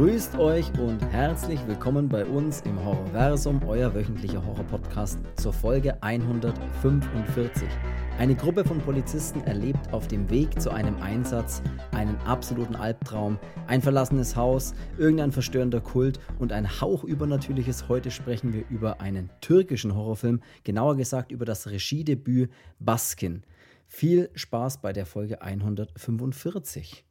Grüßt euch und herzlich willkommen bei uns im Horrorversum, euer wöchentlicher Horror-Podcast zur Folge 145. Eine Gruppe von Polizisten erlebt auf dem Weg zu einem Einsatz einen absoluten Albtraum, ein verlassenes Haus, irgendein verstörender Kult und ein Hauch übernatürliches. Heute sprechen wir über einen türkischen Horrorfilm, genauer gesagt über das Regiedebüt Baskin. Viel Spaß bei der Folge 145.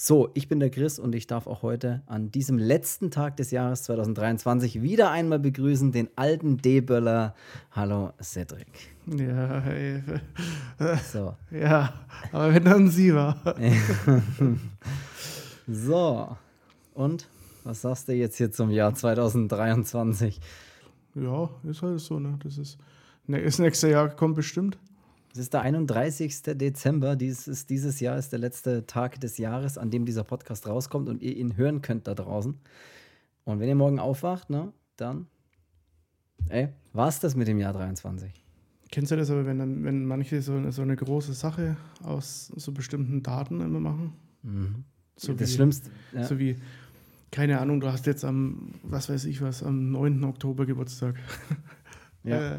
So, ich bin der Chris und ich darf auch heute an diesem letzten Tag des Jahres 2023 wieder einmal begrüßen den alten D-Böller. Hallo Cedric. Ja, hey. So. ja, aber wenn dann sie war. so, und was sagst du jetzt hier zum Jahr 2023? Ja, ist halt so, ne? Das ist, ne, das nächste Jahr kommt bestimmt. Es ist der 31. Dezember. Dieses, dieses Jahr ist der letzte Tag des Jahres, an dem dieser Podcast rauskommt und ihr ihn hören könnt da draußen. Und wenn ihr morgen aufwacht, ne, dann, ey, war's das mit dem Jahr 23? Kennst du das aber, wenn, dann, wenn manche so, eine- so eine große Sache aus so bestimmten Daten immer machen? So das wie- Schlimmste. Ja. So wie, keine Ahnung, du hast jetzt am, was weiß ich was, am 9. Oktober Geburtstag. Ja. Äh,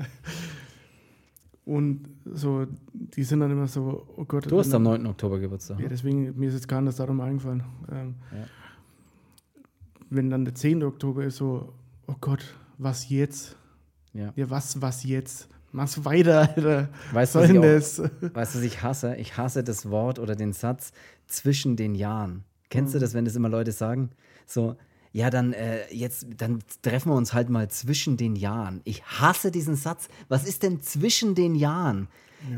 und so, die sind dann immer so, oh Gott. du hast am dann- 9. Oktober Geburtstag. Ja, deswegen, mir ist jetzt gar nicht darum eingefallen. Ähm, Ja. Wenn dann der 10. Oktober ist, so, oh Gott, was jetzt? Ja. Ja, was, was jetzt? Mach's weiter, Alter. Weißt du, Was soll auch-? Weißt du, was ich hasse? Ich hasse das Wort oder den Satz zwischen den Jahren. Kennst Mhm. du das, wenn das immer Leute sagen? So, ja, dann äh, jetzt, dann treffen wir uns halt mal zwischen den Jahren. Ich hasse diesen Satz. Was ist denn zwischen den Jahren?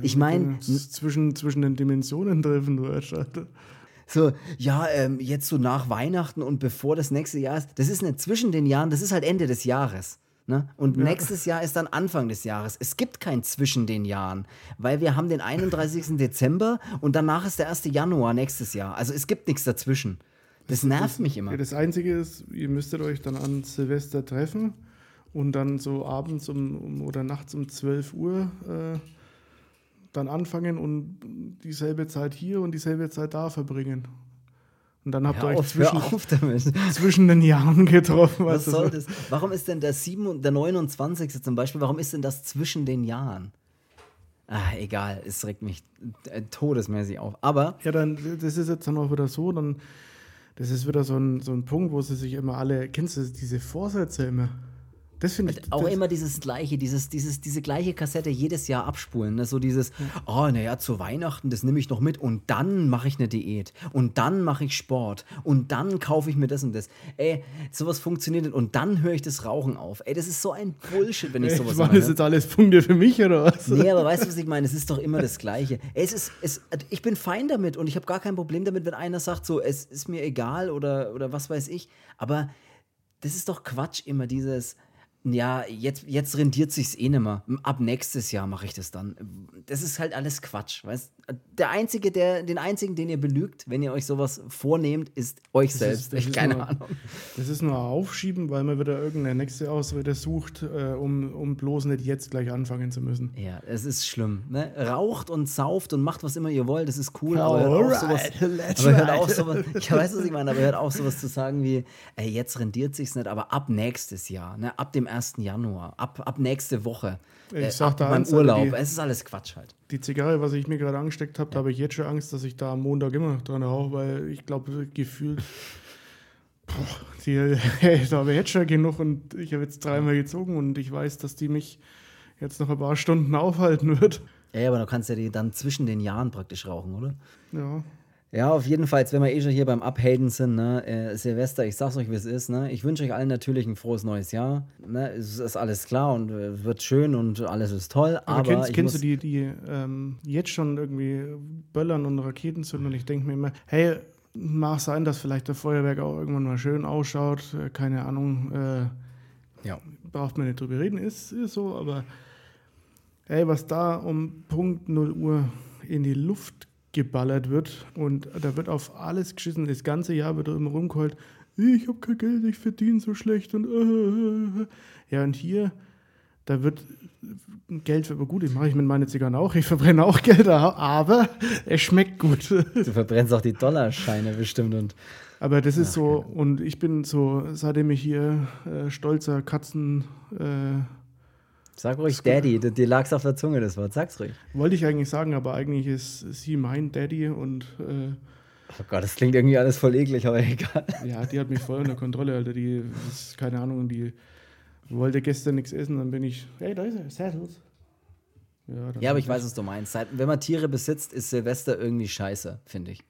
ich meine, zwischen, zwischen den Dimensionen treffen, du Alter. so, ja, ähm, jetzt so nach Weihnachten und bevor das nächste Jahr ist, das ist nicht zwischen den Jahren, das ist halt Ende des Jahres. Ne? Und nächstes Jahr ist dann Anfang des Jahres. Es gibt kein zwischen den Jahren, weil wir haben den 31. Dezember und danach ist der 1. Januar nächstes Jahr. Also es gibt nichts dazwischen. Das nervt mich immer. Ja, das Einzige ist, ihr müsstet euch dann an Silvester treffen und dann so abends um, um oder nachts um 12 Uhr äh, dann anfangen und dieselbe Zeit hier und dieselbe Zeit da verbringen. Und dann habt ihr euch auf, zwischen, auf zwischen den Jahren getroffen. Was soll so. das? Warum ist denn der, 7, und- der 29. zum Beispiel, warum ist denn das zwischen den Jahren? Ah, egal, es regt mich äh, todesmäßig auf. Aber Ja, dann, das ist jetzt dann auch wieder so, dann, das ist wieder so ein, so ein Punkt, wo sie sich immer alle, kennst du diese Vorsätze immer? Das finde ich. auch das, immer dieses gleiche, dieses, dieses, diese gleiche Kassette jedes Jahr abspulen. Ne? So dieses, oh, naja, zu Weihnachten, das nehme ich noch mit und dann mache ich eine Diät und dann mache ich Sport und dann kaufe ich mir das und das. Ey, sowas funktioniert nicht und dann höre ich das Rauchen auf. Ey, das ist so ein Bullshit, wenn ich sowas mache. das jetzt alles Punkte für mich oder was? Nee, aber weißt du, was ich meine? Es ist doch immer das Gleiche. Es ist, es, ich bin fein damit und ich habe gar kein Problem damit, wenn einer sagt, so, es ist mir egal oder, oder was weiß ich. Aber das ist doch Quatsch, immer dieses, ja, jetzt, jetzt rendiert sich's eh nimmer. Ab nächstes Jahr mache ich das dann. Das ist halt alles Quatsch, weißt Der Einzige, der, den Einzigen, den ihr belügt, wenn ihr euch sowas vornehmt, ist euch selbst. das ich ist keine nur- Ahnung. Das ist nur aufschieben, weil man wieder irgendeine nächste Ausrede sucht, äh, um, um bloß nicht jetzt gleich anfangen zu müssen. Ja, es ist schlimm. Ne? Raucht und sauft und macht, was immer ihr wollt, das ist cool, aber hört auf sowas, aber hört auf sowas, ich weiß, was ich meine, aber hört auf sowas zu sagen wie, ey, jetzt rendiert sich's nicht, aber ab nächstes Jahr, ne? ab dem 1. Januar, ab, ab nächste Woche, Ich äh, sag da eins, Alter, Urlaub, die- es ist alles Quatsch halt. Die Zigarre, was ich mir gerade angesteckt habe, da habe ich jetzt schon Angst, dass ich da am Montag immer noch dran rauche, weil ich glaube, gefühlt, boah, die, da habe ich jetzt schon genug und ich habe jetzt dreimal gezogen und ich weiß, dass die mich jetzt noch ein paar Stunden aufhalten wird. Ja, aber du kannst ja die dann zwischen den Jahren praktisch rauchen, oder? Ja, Ja, auf jeden Fall, wenn wir eh schon hier beim Abhaten sind, ne, äh, Silvester, ich sag's euch, wie es ist, ne, ich wünsche euch allen natürlich ein frohes neues Jahr, ne, es ist alles klar und äh, wird schön und alles ist toll, aber, aber, kennst, ich kennst du die, die ähm, jetzt schon irgendwie böllern und Raketen zünden und ich denke mir immer, hey, mag sein, dass vielleicht der Feuerwerk auch irgendwann mal schön ausschaut, äh, keine Ahnung, äh, ja. braucht man nicht drüber reden, ist, ist so, aber ey, was da um Punkt 0 Uhr in die Luft geballert wird und da wird auf alles geschissen, das ganze Jahr wird immer rumgeheult, ich habe kein Geld, ich verdiene so schlecht und äh, ja und hier da wird Geld aber gut, ich mache ich mit meinen Zigarren auch, ich verbrenne auch Geld, aber es schmeckt gut. Du verbrennst auch die Dollarscheine bestimmt und. Aber das ist Ach, so, und ich bin so, seitdem ich hier äh, stolzer Katzen. Äh, Sag ruhig Daddy, dir lag's auf der Zunge, das Wort, sag's ruhig. Wollte ich eigentlich sagen, aber eigentlich ist sie mein Daddy und. Äh, oh Gott, das klingt irgendwie alles voll eklig, aber egal. Ja, die hat mich voll unter Kontrolle, Alter. Die ist, keine Ahnung, die wollte gestern nichts essen, dann bin ich, hey, da ist er, Saddles. Ja, ja aber ich weiß, was du meinst. Wenn man Tiere besitzt, ist Silvester irgendwie scheiße, finde ich.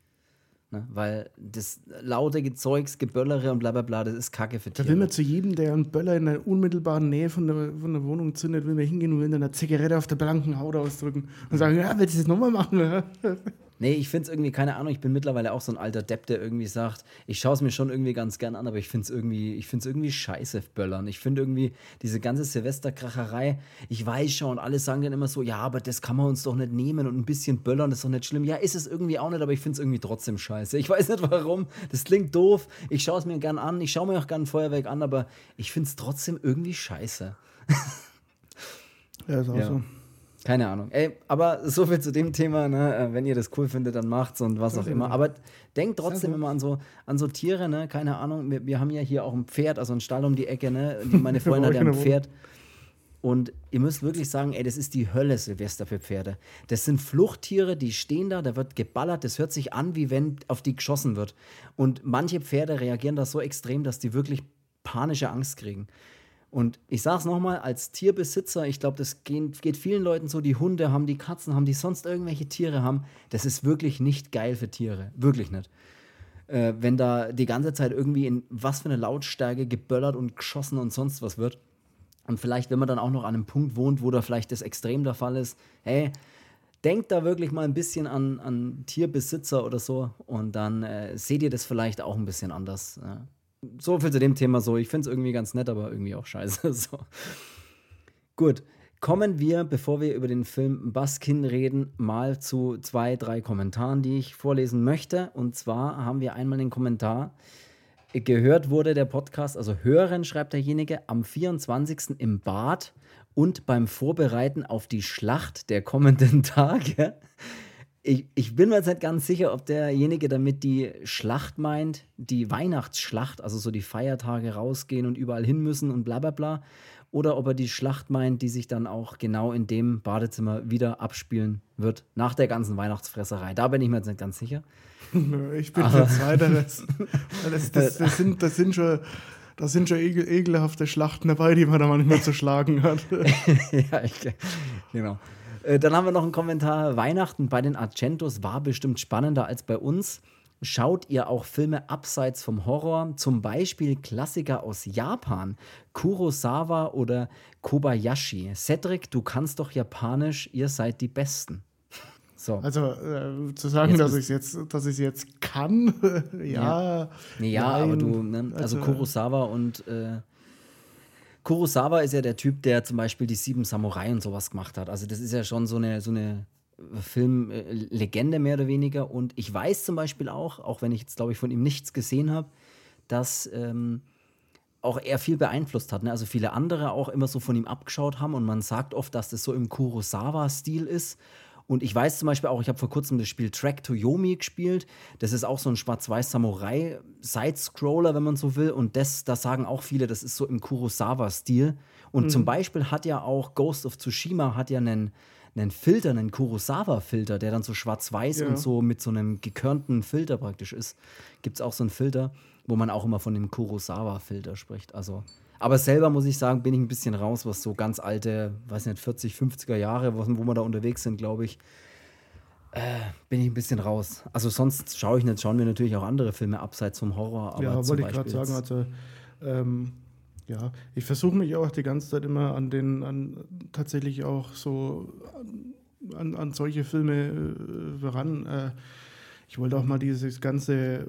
Ne? Weil das laute Zeugs, Geböllere und bla bla bla, das ist Kacke für Tiere. Da will man zu jedem, der einen Böller in der unmittelbaren Nähe von der, von der Wohnung zündet, will man hingehen und will eine Zigarette auf der blanken Haut ausdrücken und sagen, ja, willst du das nochmal machen? Nee, ich finde es irgendwie, keine Ahnung, ich bin mittlerweile auch so ein alter Depp, der irgendwie sagt, ich schaue es mir schon irgendwie ganz gern an, aber ich finde es irgendwie, ich finde irgendwie scheiße, Böllern. Ich finde irgendwie diese ganze Silvesterkracherei, ich weiß schon, alle sagen dann immer so, ja, aber das kann man uns doch nicht nehmen und ein bisschen Böllern, das ist doch nicht schlimm. Ja, ist es irgendwie auch nicht, aber ich finde es irgendwie trotzdem scheiße. Ich weiß nicht warum, das klingt doof, ich schaue es mir gern an, ich schaue mir auch gern Feuerwerk an, aber ich finde es trotzdem irgendwie scheiße. ja, ist auch ja. so. Keine Ahnung. Ey, aber so viel zu dem Thema, ne? Äh, wenn ihr das cool findet, dann macht's und was auch immer. Aber denkt trotzdem immer an so, an so Tiere, ne? Keine Ahnung. Wir, wir haben ja hier auch ein Pferd, also einen Stall um die Ecke, ne? Meine Freundin hat ja ein Pferd. Und ihr müsst wirklich sagen, ey, das ist die Hölle Silvester für Pferde. Das sind Fluchttiere, die stehen da, da wird geballert, das hört sich an, wie wenn auf die geschossen wird. Und manche Pferde reagieren da so extrem, dass die wirklich panische Angst kriegen. Und ich sage es nochmal, als Tierbesitzer, ich glaube, das geht, geht, vielen Leuten so, die Hunde haben, die Katzen haben, die sonst irgendwelche Tiere haben, das ist wirklich nicht geil für Tiere. Wirklich nicht. Äh, wenn da die ganze Zeit irgendwie in was für eine Lautstärke geböllert und geschossen und sonst was wird. Und vielleicht, wenn man dann auch noch an einem Punkt wohnt, wo da vielleicht das Extrem der Fall ist, hey, denkt da wirklich mal ein bisschen an, an Tierbesitzer oder so und dann äh, seht ihr das vielleicht auch ein bisschen anders. Ja so viel zu dem Thema so. Ich finde es irgendwie ganz nett, aber irgendwie auch scheiße. So. Gut. Kommen wir, bevor wir über den Film Baskin reden, mal zu zwei, drei Kommentaren, die ich vorlesen möchte. Und zwar haben wir einmal den Kommentar, gehört wurde der Podcast, also hören, schreibt derjenige, am 24. im Bad und beim Vorbereiten auf die Schlacht der kommenden Tage ich, ich bin mir jetzt nicht ganz sicher, ob derjenige damit die Schlacht meint, die Weihnachtsschlacht, also so die Feiertage rausgehen und überall hin müssen und bla bla bla, oder ob er die Schlacht meint, die sich dann auch genau in dem Badezimmer wieder abspielen wird, nach der ganzen Weihnachtsfresserei. Da bin ich mir jetzt nicht ganz sicher. Ich bin für Zweiteres. Das, das, das, sind, das sind schon. Das sind schon ekel, ekelhafte Schlachten dabei, die man da manchmal zu schlagen hat. ja, ich, genau. Äh, dann haben wir noch einen Kommentar. Weihnachten bei den Argentos war bestimmt spannender als bei uns. Schaut ihr auch Filme abseits vom Horror, zum Beispiel Klassiker aus Japan, Kurosawa oder Kobayashi? Cedric, du kannst doch Japanisch, ihr seid die Besten. So. Also äh, zu sagen, jetzt dass ich es jetzt, dass ich jetzt kann, ja. Ja, nee, ja aber du, ne? also, also Kurosawa und äh, Kurosawa ist ja der Typ, der zum Beispiel die Sieben Samurai und sowas gemacht hat. Also das ist ja schon so eine, so eine Filmlegende mehr oder weniger. Und ich weiß zum Beispiel auch, auch wenn ich jetzt glaube ich von ihm nichts gesehen habe, dass ähm, auch er viel beeinflusst hat. Ne? Also viele andere auch immer so von ihm abgeschaut haben und man sagt oft, dass das so im Kurosawa-Stil ist. Und ich weiß zum Beispiel auch, ich habe vor kurzem das Spiel Track to Yomi gespielt. Das ist auch so ein Schwarz-Weiß-Samurai-Side-Scroller, wenn man so will. Und das, das sagen auch viele, das ist so im Kurosawa-Stil. Und mhm. zum Beispiel hat ja auch Ghost of Tsushima hat ja einen, einen Filter, einen Kurosawa-Filter, der dann so schwarz-weiß ja. und so mit so einem gekörnten Filter praktisch ist. Gibt es auch so einen Filter, wo man auch immer von dem Kurosawa-Filter spricht. Also aber selber muss ich sagen, bin ich ein bisschen raus, was so ganz alte, weiß nicht, 40, 50er Jahre, wo, wo wir da unterwegs sind, glaube ich. Äh, bin ich ein bisschen raus. Also sonst schaue ich nicht, schauen wir natürlich auch andere Filme abseits vom Horror. Aber ja, wollte ich gerade sagen, also ähm, ja, ich versuche mich auch die ganze Zeit immer an den, an tatsächlich auch so an, an solche Filme äh, ran. Äh, ich wollte auch mal dieses ganze,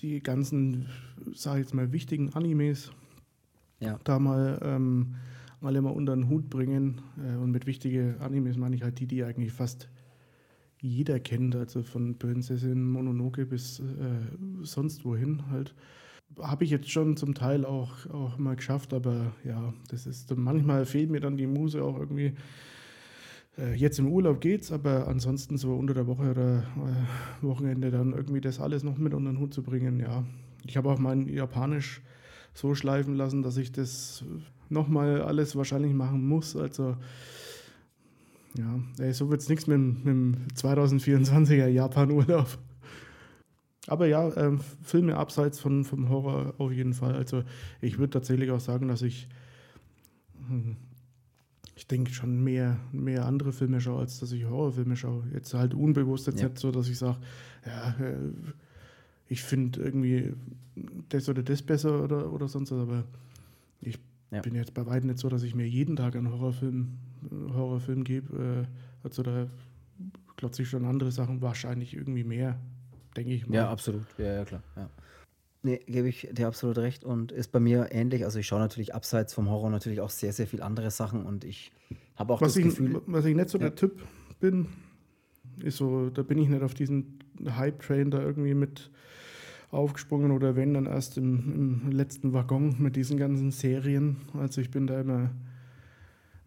die ganzen, sage ich jetzt mal, wichtigen Animes ja. da mal ähm, alle mal unter den Hut bringen. Äh, und mit wichtigen Animes meine ich halt die, die eigentlich fast jeder kennt, also von Prinzessin Mononoke bis äh, sonst wohin halt. habe ich jetzt schon zum Teil auch, auch mal geschafft, aber ja, das ist manchmal fehlt mir dann die Muse auch irgendwie. Äh, jetzt im Urlaub geht's, aber ansonsten so unter der Woche oder äh, Wochenende dann irgendwie das alles noch mit unter den Hut zu bringen, ja. Ich habe auch mein Japanisch so schleifen lassen, dass ich das nochmal alles wahrscheinlich machen muss. Also ja, ey, so wird es nichts mit, mit dem 2024er Japan-Urlaub. Aber ja, ähm, Filme abseits von, vom Horror auf jeden Fall. Also ich würde tatsächlich auch sagen, dass ich, hm, ich denke schon mehr, mehr andere Filme schaue, als dass ich Horrorfilme schaue. Jetzt halt unbewusst jetzt ja. nicht so, dass ich sage, ja, äh, ich finde irgendwie das oder das besser oder, oder sonst was, aber ich ja. bin jetzt bei weitem nicht so, dass ich mir jeden Tag einen Horrorfilm, Horrorfilm gebe. Äh, also da glotze ich schon andere Sachen wahrscheinlich irgendwie mehr denke ich mal. Ja, absolut. Ja, ja klar. Ja. Nee, gebe ich dir absolut recht und ist bei mir ähnlich. Also ich schaue natürlich abseits vom Horror natürlich auch sehr, sehr viele andere Sachen und ich habe auch was das ich, Gefühl... Was ich nicht so ja. der Typ bin, ist so, da bin ich nicht auf diesen Hype-Train da irgendwie mit aufgesprungen oder wenn, dann erst im, im letzten Waggon mit diesen ganzen Serien. Also ich bin da immer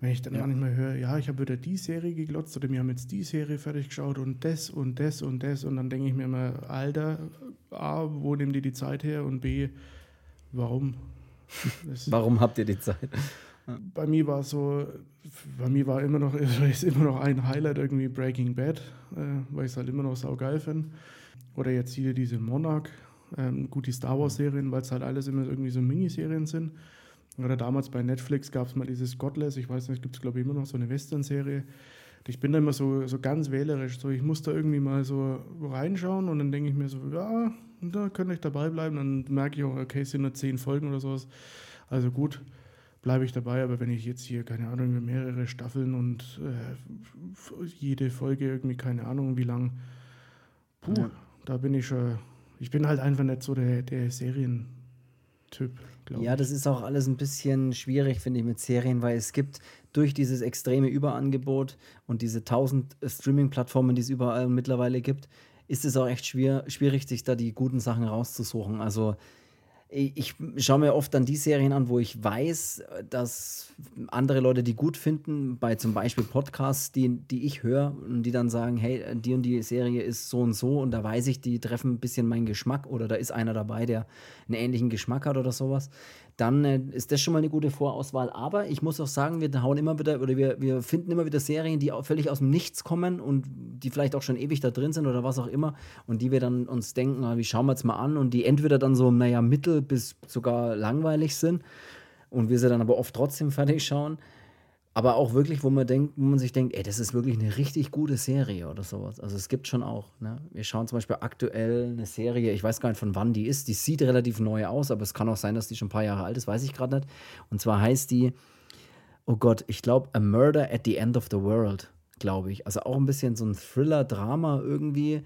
wenn ich dann ja. manchmal höre, ja, ich habe wieder die Serie geglotzt oder wir haben jetzt die Serie fertig geschaut und das und das und das und dann denke ich mir immer, Alter, A, wo nehmen die die Zeit her und B, warum? warum habt ihr die Zeit? Bei mir war so, bei mir war immer noch, ist immer noch ein Highlight irgendwie Breaking Bad, äh, weil ich es halt immer noch saugeil finde. Oder jetzt hier diese Monarch, ähm, gut die Star Wars Serien, weil es halt alles immer irgendwie so Miniserien sind. Oder damals bei Netflix gab es mal dieses Godless, ich weiß nicht, gibt es glaube ich immer noch so eine Western-Serie. Ich bin da immer so, so ganz wählerisch, so ich muss da irgendwie mal so reinschauen und dann denke ich mir so, ja, da könnte ich dabei bleiben. Dann merke ich auch, okay, es sind nur zehn Folgen oder sowas. Also gut, bleibe ich dabei, aber wenn ich jetzt hier, keine Ahnung, mehrere Staffeln und äh, jede Folge irgendwie, keine Ahnung, wie lang, puh, ja. da bin ich schon, ich bin halt einfach nicht so der, der Serientyp. Ja, das ist auch alles ein bisschen schwierig, finde ich, mit Serien, weil es gibt durch dieses extreme Überangebot und diese tausend Streaming-Plattformen, die es überall mittlerweile gibt, ist es auch echt schwer, schwierig, sich da die guten Sachen rauszusuchen. Also ich schaue mir oft dann die Serien an, wo ich weiß, dass andere Leute die gut finden, bei zum Beispiel Podcasts, die, die ich höre und die dann sagen, hey, die und die Serie ist so und so und da weiß ich, die treffen ein bisschen meinen Geschmack oder da ist einer dabei, der einen ähnlichen Geschmack hat oder sowas dann äh, ist das schon mal eine gute Vorauswahl. Aber ich muss auch sagen, wir hauen immer wieder oder wir, wir finden immer wieder Serien, die völlig aus dem Nichts kommen und die vielleicht auch schon ewig da drin sind oder was auch immer und die wir dann uns denken, ah, wie schauen wir jetzt mal an und die entweder dann so, naja, mittel bis sogar langweilig sind und wir sie dann aber oft trotzdem fertig schauen aber auch wirklich, wo man denkt, wo man sich denkt, ey, das ist wirklich eine richtig gute Serie oder sowas. Also es gibt schon auch. Ne? Wir schauen zum Beispiel aktuell eine Serie, ich weiß gar nicht von wann die ist. Die sieht relativ neu aus, aber es kann auch sein, dass die schon ein paar Jahre alt ist, weiß ich gerade nicht. Und zwar heißt die, oh Gott, ich glaube, A Murder at the End of the World, glaube ich. Also auch ein bisschen so ein Thriller-Drama irgendwie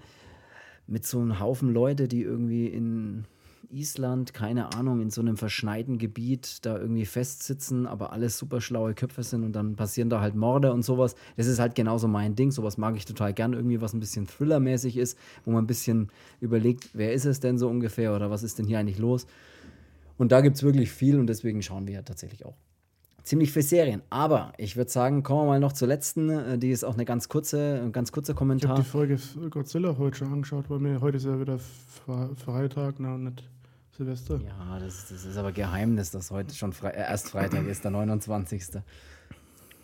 mit so einem Haufen Leute, die irgendwie in Island, keine Ahnung, in so einem verschneiten Gebiet da irgendwie festsitzen, aber alles super schlaue Köpfe sind und dann passieren da halt Morde und sowas. Das ist halt genauso mein Ding. Sowas mag ich total gern. Irgendwie was ein bisschen Thriller-mäßig ist, wo man ein bisschen überlegt, wer ist es denn so ungefähr oder was ist denn hier eigentlich los? Und da gibt es wirklich viel und deswegen schauen wir ja tatsächlich auch ziemlich viele Serien. Aber ich würde sagen, kommen wir mal noch zur letzten. Äh, die ist auch eine ganz kurze, ein ganz kurzer Kommentar. Ich habe die Folge Godzilla heute schon angeschaut, weil mir heute ist ja wieder Freitag, na, nicht Silvester. Ja, das, das ist aber Geheimnis, dass heute schon Fre äh, erst Freitag ist, der 29.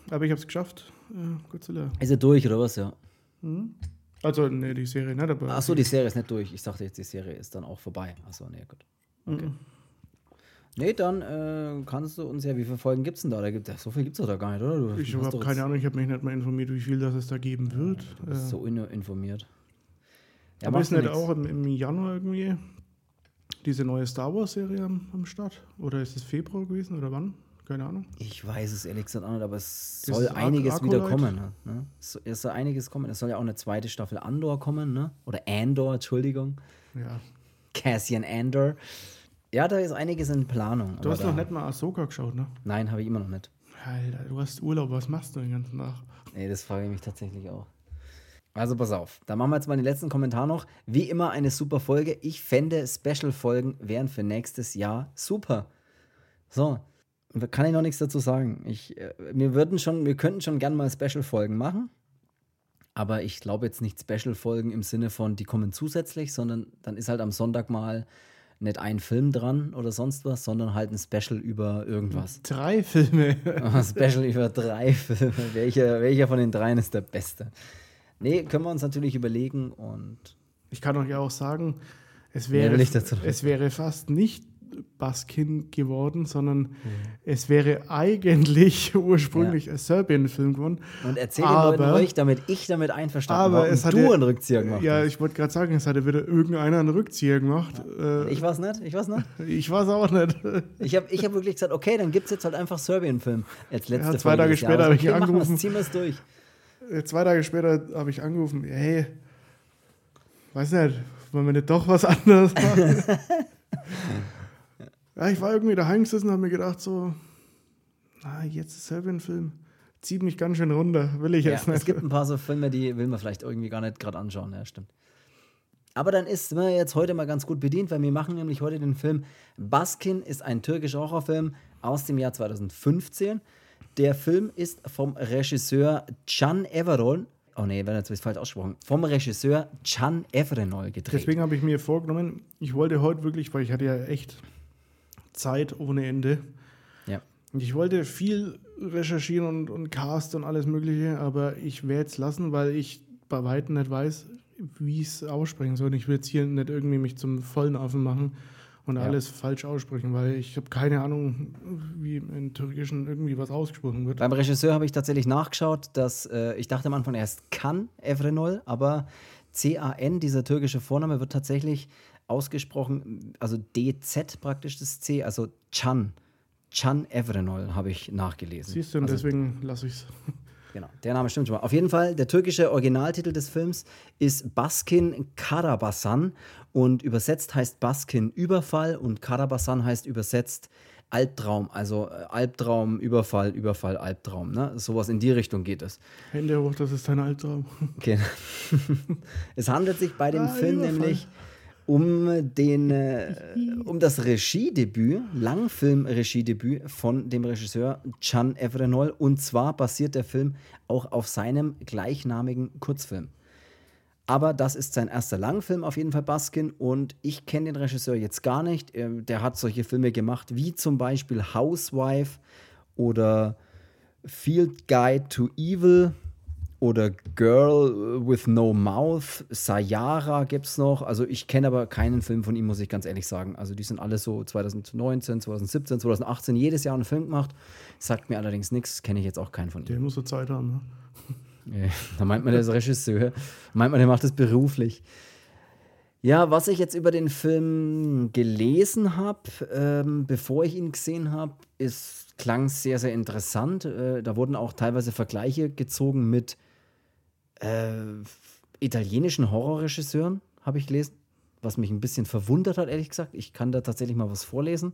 Aber ich habe es geschafft, äh, Godzilla. Ist er durch oder was, ja? Mhm. Also, nee, die Serie nicht, aber. Achso, die Serie ist nicht durch. Ich dachte jetzt, die Serie ist dann auch vorbei. Achso, nee, gut. Okay. Mhm. Nee, dann äh, kannst du uns ja, wie viele Folgen gibt es denn da? da gibt, ja, so viel gibt es da gar nicht, oder? Du, ich habe keine Ahnung, ich habe mich nicht mal informiert, wie viel das es da geben wird. Ja, du bist äh, so informiert. Ja, aber ist nicht auch im, im, Januar irgendwie diese neue Star Wars-Serie am, am, Start? Oder ist es Februar gewesen oder wann? Keine Ahnung. Ich weiß es ehrlich gesagt auch nicht, aber es soll ist einiges Ar wieder kommen. Ne? Es soll einiges kommen. Es soll ja auch eine zweite Staffel Andor kommen, ne? Oder Andor, Entschuldigung. Ja. Cassian Andor. Ja, da ist einiges in Planung. Du hast noch nicht mal Ahsoka geschaut, ne? Nein, habe ich immer noch nicht. Alter, du hast Urlaub, was machst du den ganzen Tag? Nee, das frage ich mich tatsächlich auch. Also pass auf, da machen wir jetzt mal den letzten Kommentar noch. Wie immer eine super Folge. Ich fände Special-Folgen wären für nächstes Jahr super. So, da kann ich noch nichts dazu sagen. Ich, äh, wir würden schon, wir könnten schon gern mal Special-Folgen machen. Aber ich glaube jetzt nicht Special-Folgen im Sinne von, die kommen zusätzlich, sondern dann ist halt am Sonntag mal nicht ein Film dran oder sonst was, sondern halt ein Special über irgendwas. Drei Filme. Special über drei Filme. Welcher, welcher von den dreien ist der beste? Nee, können wir uns natürlich überlegen und. Ich kann euch auch sagen, es wäre, es wäre fast nicht Baskin geworden, sondern Mhm. es wäre eigentlich ursprünglich ein Serbien-Film geworden. Und erzähl den Aber- Leuten ruhig, damit ich damit einverstanden Aber war es hat du ja- einen Rückzieher gemacht Ja, ich wollte gerade sagen, es hatte wieder irgendeiner einen Rückzieher gemacht. Äh, Ich weiß nicht, ich weiß nicht. ich weiß auch nicht. Ich habe ich hab wirklich gesagt, okay, dann gibt es jetzt halt einfach Serbien-Film. Jetzt letzte Ja, zwei Tage später habe ich okay, angerufen. ziehen wir es durch. Äh, Zwei Tage später habe ich angerufen, hey, weiß nicht, wollen wir nicht doch was anderes machen? ja, ich war irgendwie daheim gesessen und habe mir gedacht, so, na, jetzt ist ein Film. Zieht mich ganz schön runter, will ich Ja, jetzt es nicht. gibt ein paar so Filme, die will man vielleicht irgendwie gar nicht gerade anschauen, ja, stimmt. Aber dann ist man jetzt heute mal ganz gut bedient, weil wir machen nämlich heute den Film Baskin ist ein türkischer Horrorfilm aus dem Jahr 2015. Der Film ist vom Regisseur Can Everol. Oh nee, wenn jetzt falsch ausgesprochen. Vom Regisseur Can Evrenol gedreht. Deswegen habe ich mir vorgenommen, ich wollte heute wirklich, weil ich hatte ja echt Zeit ohne Ende. Ja. Und ich wollte viel recherchieren und, und Cast und alles Mögliche, aber ich werde es lassen, weil ich bei Weitem nicht weiß, wie ich es aussprechen soll. Ich will jetzt hier nicht irgendwie mich zum vollen Affen machen und Ja. alles falsch aussprechen, weil ich habe keine Ahnung, wie im Türkischen irgendwie was ausgesprochen wird. Beim Regisseur habe ich tatsächlich nachgeschaut, dass äh, ich dachte am Anfang, er ist Can Evrenol, aber C-A-N, dieser türkische Vorname, wird tatsächlich ausgesprochen, also D-Z praktisch das C, also Can. Can Evrenol habe ich nachgelesen. Siehst du, und also, deswegen lasse ich es. Genau, der Name stimmt schon mal. Auf jeden Fall, der türkische Originaltitel des Films ist Baskin Karabasan und übersetzt heißt Baskin Überfall und Karabasan heißt übersetzt Albtraum, also äh, Albtraum, Überfall, Überfall, Albtraum. Ne? Sowas in die Richtung geht es. Hände hoch, das ist dein Albtraum. Okay. es handelt sich bei dem Ah, Film Überfall. nämlich um, den, äh, um das Regiedebüt, Langfilm-Regiedebüt von dem Regisseur Can Evrenol. Und zwar basiert der Film auch auf seinem gleichnamigen Kurzfilm. Aber das ist sein erster Langfilm auf jeden Fall, Baskin. Und ich kenne den Regisseur jetzt gar nicht. Der hat solche Filme gemacht wie zum Beispiel Housewife oder Field Guide to Evil oder Girl with No Mouth. Sayara gibt es noch. Also ich kenne aber keinen Film von ihm, muss ich ganz ehrlich sagen. Also die sind alle so 2019, 2017, 2018 jedes Jahr einen Film gemacht. Sagt mir allerdings nichts, kenne ich jetzt auch keinen von ihm. Der muss so Zeit haben. Ne? Da meint man, der ist Regisseur. Meint man, der macht das beruflich. Ja, was ich jetzt über den Film gelesen habe, ähm, bevor ich ihn gesehen habe, ist klang sehr, sehr interessant. Äh, da wurden auch teilweise Vergleiche gezogen mit äh, italienischen Horrorregisseuren, habe ich gelesen. Was mich ein bisschen verwundert hat, ehrlich gesagt. Ich kann da tatsächlich mal was vorlesen.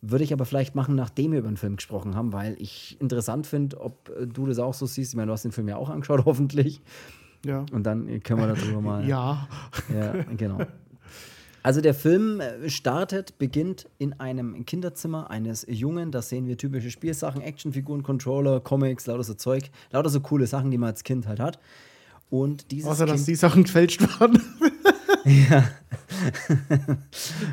Würde ich aber vielleicht machen, nachdem wir über den Film gesprochen haben, weil ich interessant finde, ob äh, du das auch so siehst. Ich meine, du hast den Film ja auch angeschaut, hoffentlich. Ja. Und dann können wir darüber mal. Ja. Ja, genau. Also der Film äh, startet, beginnt in einem Kinderzimmer eines Jungen. Da sehen wir typische Spielsachen, Actionfiguren, Controller, Comics, lauter so Zeug, lauter so coole Sachen, die man als Kind halt hat. Und dieses Außer, dass kind, die Sachen gefälscht waren.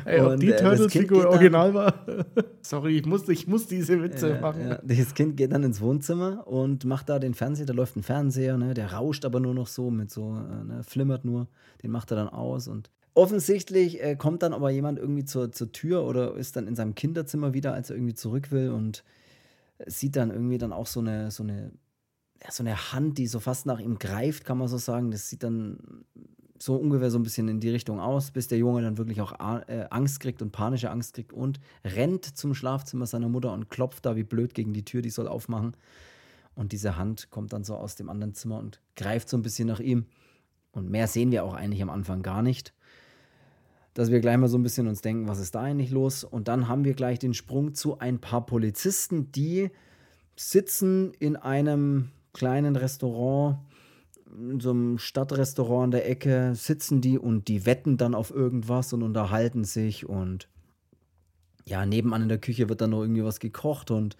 Ey, ob Und, die äh, das Turtles-Figur original war. Sorry, ich muss, ich muss diese Witze ja, machen. ja, dieses Kind geht dann ins Wohnzimmer und macht da den Fernseher. Da läuft ein Fernseher, ne? der rauscht aber nur noch so mit so, äh, ne? flimmert nur. Den macht er dann aus und offensichtlich äh, kommt dann aber jemand irgendwie zur, zur Tür oder ist dann in seinem Kinderzimmer wieder, als er irgendwie zurück will und sieht dann irgendwie dann auch so eine, so eine, ja, so eine Hand, die so fast nach ihm greift, kann man so sagen. Das sieht dann so ungefähr so ein bisschen in die Richtung aus, bis der Junge dann wirklich auch äh, Angst kriegt und panische Angst kriegt und rennt zum Schlafzimmer seiner Mutter und klopft da wie blöd gegen die Tür, die soll aufmachen. Und diese Hand kommt dann so aus dem anderen Zimmer und greift so ein bisschen nach ihm. Und mehr sehen wir auch eigentlich am Anfang gar nicht. Dass wir gleich mal so ein bisschen uns denken, was ist da eigentlich los? Und dann haben wir gleich den Sprung zu ein paar Polizisten, die sitzen in einem kleinen Restaurant in so einem Stadtrestaurant an der Ecke sitzen die und die wetten dann auf irgendwas und unterhalten sich und ja, nebenan in der Küche wird dann noch irgendwie was gekocht und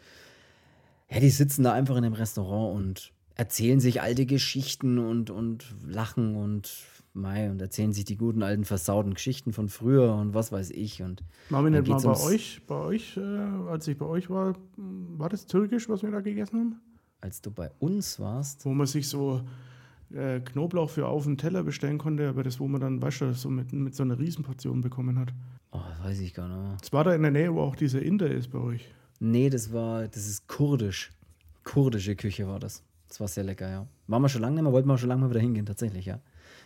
ja, die sitzen da einfach in dem Restaurant und erzählen sich alte Geschichten und, und lachen und mei, und erzählen sich die guten alten versauten Geschichten von früher und was weiß ich. Und wir dann nicht mal bei euch, bei euch, äh, als ich bei euch war, war das türkisch, was wir da gegessen haben? Als du bei uns warst, Wo man sich so äh, Knoblauch für auf den Teller bestellen konnte, aber das, wo man dann, weißt du, so mit, mit so einer Riesenportion bekommen hat. oh, das weiß ich gar nicht. Es war da in der Nähe, wo auch dieser Inder ist bei euch. Nee, das war, das ist kurdisch. Kurdische Küche war das. Das war sehr lecker, ja. Waren wir schon lange nicht mehr, wollten wir schon lange mal wieder hingehen, tatsächlich, ja.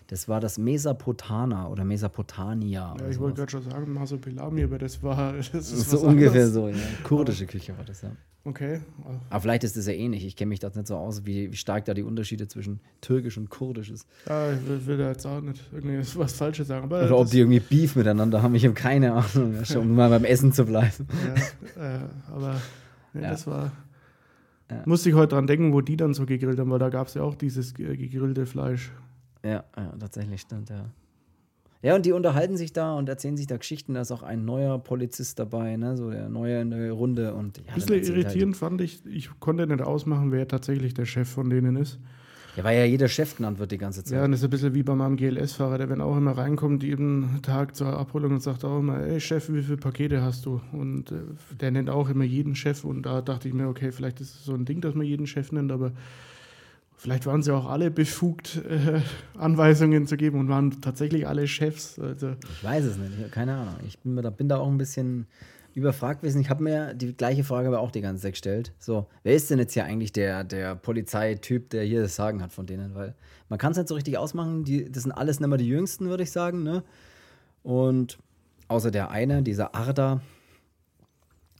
Das war das Mesopotana oder Mesopotania. Ja, ich wollte gerade schon sagen, Masopilami, aber das war. Das ist so ungefähr anderes. so, ja. Kurdische Küche war das, ja. Okay. Aber vielleicht ist das ja ähnlich. Ich kenne mich da nicht so aus, wie, wie stark da die Unterschiede zwischen Türkisch und Kurdisch ist. Ja, ich will, will da jetzt auch nicht irgendwie was Falsches sagen. Aber Oder ob die irgendwie Beef miteinander haben. Ich habe keine Ahnung, ja, schon, um mal beim Essen zu bleiben. Ja, äh, aber nee, Ja. das war. Ja. Musste ich heute dran denken, wo die dann so gegrillt haben, weil da gab es ja auch dieses gegrillte Fleisch. Ja, ja, tatsächlich stimmt, ja. Ja, und die unterhalten sich da und erzählen sich da Geschichten. Da ist auch ein neuer Polizist dabei, ne? so der neue in der Runde. Und, ja, Ein bisschen halt- irritierend fand ich, ich konnte nicht ausmachen, wer tatsächlich der Chef von denen ist. Ja, weil ja jeder Chef genannt wird die ganze Zeit. Ja, und das ist ein bisschen wie bei meinem GLS-Fahrer, der wenn auch immer reinkommt, jeden Tag zur Abholung und sagt auch immer, ey Chef, wie viele Pakete hast du? Und äh, der nennt auch immer jeden Chef und da dachte ich mir, okay, vielleicht ist es so ein Ding, dass man jeden Chef nennt, aber vielleicht waren sie auch alle befugt, äh, Anweisungen zu geben und waren tatsächlich alle Chefs. Also, Ich weiß es nicht, ich keine Ahnung. Ich bin, da, bin da auch ein bisschen überfragt gewesen. Ich habe mir die gleiche Frage aber auch die ganze Zeit gestellt. So, wer ist denn jetzt hier eigentlich der, der Polizeityp, der hier das Sagen hat von denen? Weil man kann es nicht so richtig ausmachen. Die, das sind alles nicht mehr die Jüngsten, würde ich sagen. Ne? Und außer der eine, dieser Arda,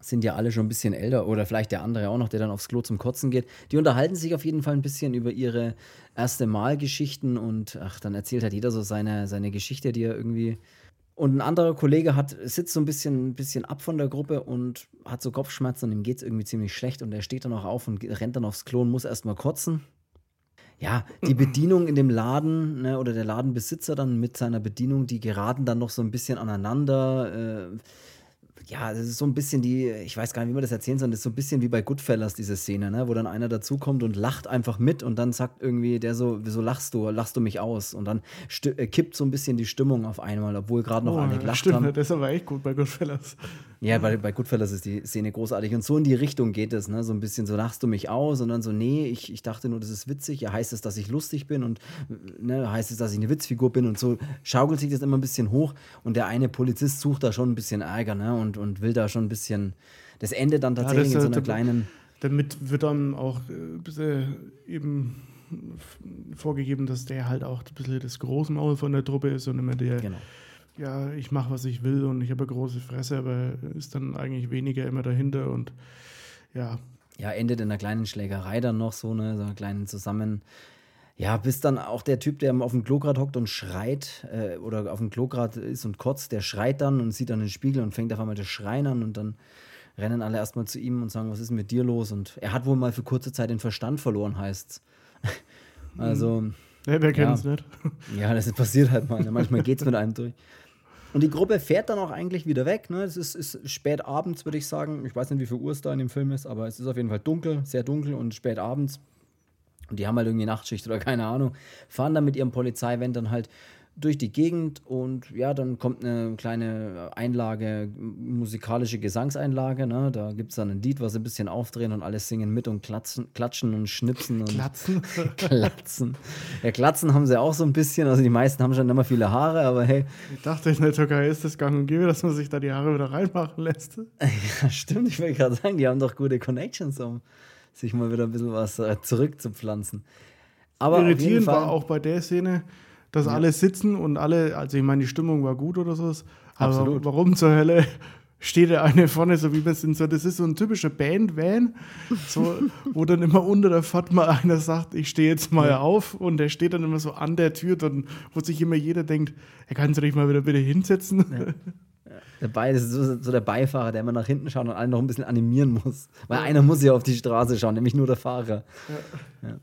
sind ja alle schon ein bisschen älter oder vielleicht der andere auch noch, der dann aufs Klo zum Kotzen geht. Die unterhalten sich auf jeden Fall ein bisschen über ihre erste Malgeschichten und ach, dann erzählt halt jeder so seine, seine Geschichte, die er irgendwie. Und ein anderer Kollege hat, sitzt so ein bisschen, ein bisschen ab von der Gruppe und hat so Kopfschmerzen und ihm geht es irgendwie ziemlich schlecht und er steht dann auch auf und rennt dann aufs Klo und muss erstmal kotzen. Ja, die Bedienung in dem Laden ne, oder der Ladenbesitzer dann mit seiner Bedienung, die geraten dann noch so ein bisschen aneinander. Äh, ja, das ist so ein bisschen die, ich weiß gar nicht, wie man das erzählen soll, das ist so ein bisschen wie bei Goodfellas, diese Szene, ne? wo dann einer dazukommt und lacht einfach mit und dann sagt irgendwie der so, wieso lachst du, lachst du mich aus? Und dann äh, kippt so ein bisschen die Stimmung auf einmal, obwohl gerade noch oh, alle gelacht stimmt, haben. das ist aber echt gut bei Goodfellas. Ja, bei, bei Goodfellas ist die Szene großartig. Und so in die Richtung geht es, ne? So ein bisschen so lachst du mich aus und dann so, nee, ich, ich dachte nur, das ist witzig. Ja, heißt es, dass ich lustig bin und ne, heißt es, dass ich eine Witzfigur bin und so schaukelt sich das immer ein bisschen hoch. Und der eine Polizist sucht da schon ein bisschen Ärger, ne? Und, und will da schon ein bisschen. Das endet dann tatsächlich das, in so einer kleinen. Damit wird dann auch äh, ein bisschen eben vorgegeben, dass der halt auch ein bisschen das Großmaul von der Truppe ist und immer der, Genau. Ja, ich mache, was ich will und ich habe eine große Fresse, aber ist dann eigentlich weniger immer dahinter und ja, ja, endet in einer kleinen Schlägerei dann noch so, ne, so einer kleinen Zusammen. Ja, bis dann auch der Typ, der auf dem Klo grad hockt und schreit, äh, oder auf dem Klo grad ist und kotzt, der schreit dann und sieht dann den Spiegel und fängt auf einmal das Schreien an und dann rennen alle erstmal zu ihm und sagen, was ist mit dir los? Und er hat wohl mal für kurze Zeit den Verstand verloren, heißt's. Also, ja wer kennt es Ja. nicht? ja, das passiert halt mal. Ne? Manchmal geht's mit einem durch. Und die Gruppe fährt dann auch eigentlich wieder weg. Ne? Es ist, ist spät abends, würde ich sagen. Ich weiß nicht, wie viel Uhr es da in dem Film ist, aber es ist auf jeden Fall dunkel, sehr dunkel und spät abends. Und die haben halt irgendwie Nachtschicht oder keine Ahnung. Fahren dann mit ihrem Polizeivan dann halt durch die Gegend und ja, dann kommt eine kleine Einlage, musikalische Gesangseinlage. Ne? Da gibt es dann ein Lied, was sie ein bisschen aufdrehen und alle singen mit und klatschen, klatschen und schnipsen und Glatzen. Klatzen. Ja, Klatzen haben sie auch so ein bisschen. Also die meisten haben schon immer viele Haare, aber hey, Ich dachte, in der Türkei ist das gang und gäbe, dass man sich da die Haare wieder reinmachen lässt. ja, stimmt, ich wollte gerade sagen, die haben doch gute Connections, um sich mal wieder ein bisschen was äh, zurückzupflanzen. Aber Irritierend war auch bei der Szene, dass alle sitzen und alle, also ich meine, die Stimmung war gut oder so. Aber Absolut. warum zur Hölle steht der eine vorne, so wie wir sind, so, das ist so ein typischer Band-Van, so, wo dann immer unter der Fahrt mal einer sagt, ich stehe jetzt mal auf und der steht dann immer so an der Tür, dann, wo sich immer jeder denkt, er kann sich mal wieder bitte hinsetzen. dabei das ist so, so der Beifahrer, der immer nach hinten schaut und alle noch ein bisschen animieren muss. Weil einer muss ja auf die Straße schauen, nämlich nur der Fahrer. Ja.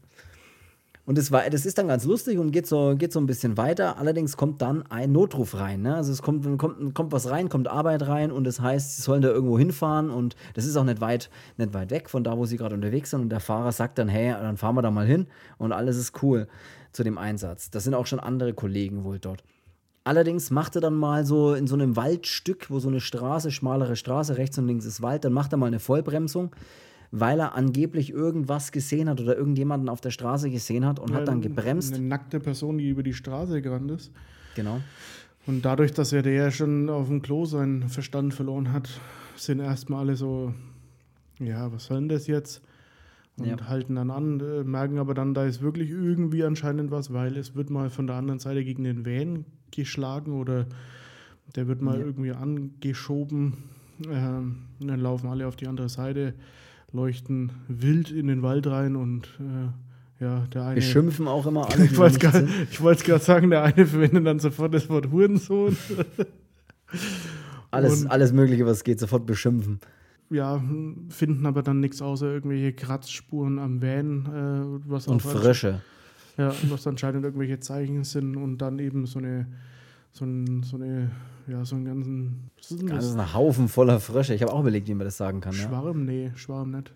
Und das, war, das ist dann ganz lustig und geht so, geht so ein bisschen weiter. Allerdings kommt dann ein Notruf rein. Ne? Also es kommt, kommt, kommt was rein, kommt Arbeit rein und das heißt, sie sollen da irgendwo hinfahren und das ist auch nicht weit, nicht weit weg von da, wo sie gerade unterwegs sind. Und der Fahrer sagt dann, hey, dann fahren wir da mal hin und alles ist cool zu dem Einsatz. Das sind auch schon andere Kollegen wohl dort. Allerdings macht er dann mal so in so einem Waldstück, wo so eine Straße, schmalere Straße, rechts und links ist Wald, dann macht er mal eine Vollbremsung weil er angeblich irgendwas gesehen hat oder irgendjemanden auf der Straße gesehen hat und ja, hat dann gebremst. Eine nackte Person, die über die Straße gerannt ist. Genau. Und dadurch, dass er der schon auf dem Klo seinen Verstand verloren hat, sind erstmal alle so, ja, was soll denn das jetzt? Und ja. halten dann an, äh, merken aber dann, da ist wirklich irgendwie anscheinend was, weil es wird mal von der anderen Seite gegen den Van geschlagen oder der wird mal ja. irgendwie angeschoben. Ähm, und dann laufen alle auf die andere Seite leuchten wild in den Wald rein und äh, ja, der eine. Beschimpfen auch immer alle. ich wollte es gerade sagen, der eine verwendet dann sofort das Wort Hurensohn. alles, alles Mögliche, was geht, sofort beschimpfen. Ja, finden aber dann nichts außer irgendwelche Kratzspuren am Van. Äh, was und Frösche. Ja, was anscheinend irgendwelche Zeichen sind und dann eben so eine, so, ein, so eine ja, so einen ganzen. Was ist denn das? ist ein Haufen voller Frösche. Ich habe auch überlegt, wie man das sagen kann. Schwarm? Ja? Nee, Schwarm nicht.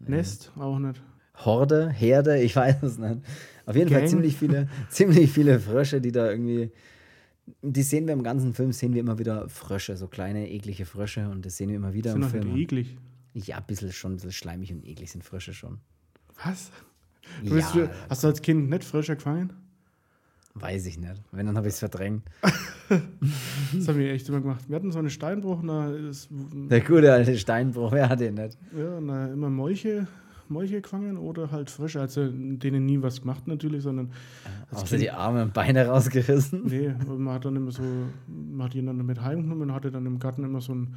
Nee. Nest? Auch nicht. Horde, Herde, ich weiß es nicht. Auf jeden Gang. Fall ziemlich viele, ziemlich viele Frösche, die da irgendwie. Die sehen wir im ganzen Film, sehen wir immer wieder Frösche, so kleine, eklige Frösche und das sehen wir immer wieder sind im Film. Sind eklig? Ja, ein bisschen schon, ein bisschen schleimig und eklig sind Frösche schon. Was? Du ja. bist, hast du als Kind nicht Frösche gefangen? Weiß ich nicht. Wenn, dann habe ich es verdrängt. das haben wir echt immer gemacht. Wir hatten so einen Steinbruch. Na, ist, Der gute alte Steinbruch, wer hat den nicht? Ja, na, immer Molche, Molche gefangen oder halt Frösche. Also denen nie was gemacht natürlich, sondern. Außer die Arme und Beine rausgerissen? Nee, man hat dann immer so, man hat ihn dann mit heimgenommen und hatte dann im Garten immer so ein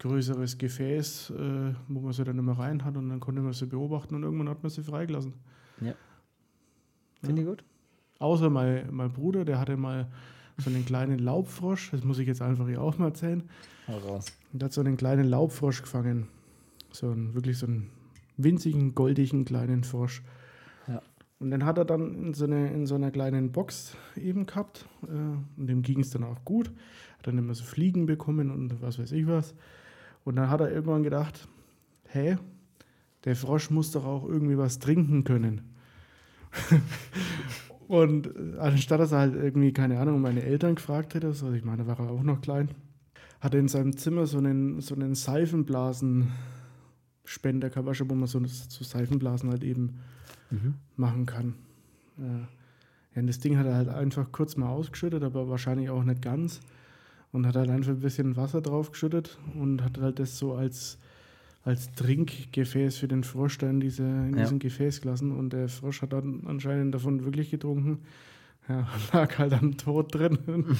größeres Gefäß, äh, wo man sie dann immer rein hat und dann konnte man sie beobachten und irgendwann hat man sie freigelassen. Ja. Finde ja. ich gut. Außer mein, mein Bruder, der hatte mal so einen kleinen Laubfrosch, das muss ich jetzt einfach hier auch mal erzählen. Heraus. Und der hat so einen kleinen Laubfrosch gefangen. So einen, wirklich so einen winzigen, goldigen kleinen Frosch. Ja. Und den hat er dann in so, eine, in so einer kleinen Box eben gehabt. Äh, und dem ging es dann auch gut. Hat dann immer so Fliegen bekommen und was weiß ich was. Und dann hat er irgendwann gedacht, hä, der Frosch muss doch auch irgendwie was trinken können. Und äh, anstatt dass er halt irgendwie, keine Ahnung, meine Eltern gefragt hätte, also ich meine, da war er auch noch klein, hat er in seinem Zimmer so einen, so einen Seifenblasenspender gehabt, wo man so, so Seifenblasen halt eben mhm. machen kann. Ja. ja, und das Ding hat er halt einfach kurz mal ausgeschüttet, aber wahrscheinlich auch nicht ganz. Und hat halt einfach ein bisschen Wasser draufgeschüttet und hat halt das so als als Trinkgefäß für den Frosch da in, diese, in ja. diesem Gefäß gelassen und der Frosch hat dann anscheinend davon wirklich getrunken. Ja, lag halt dann tot drin.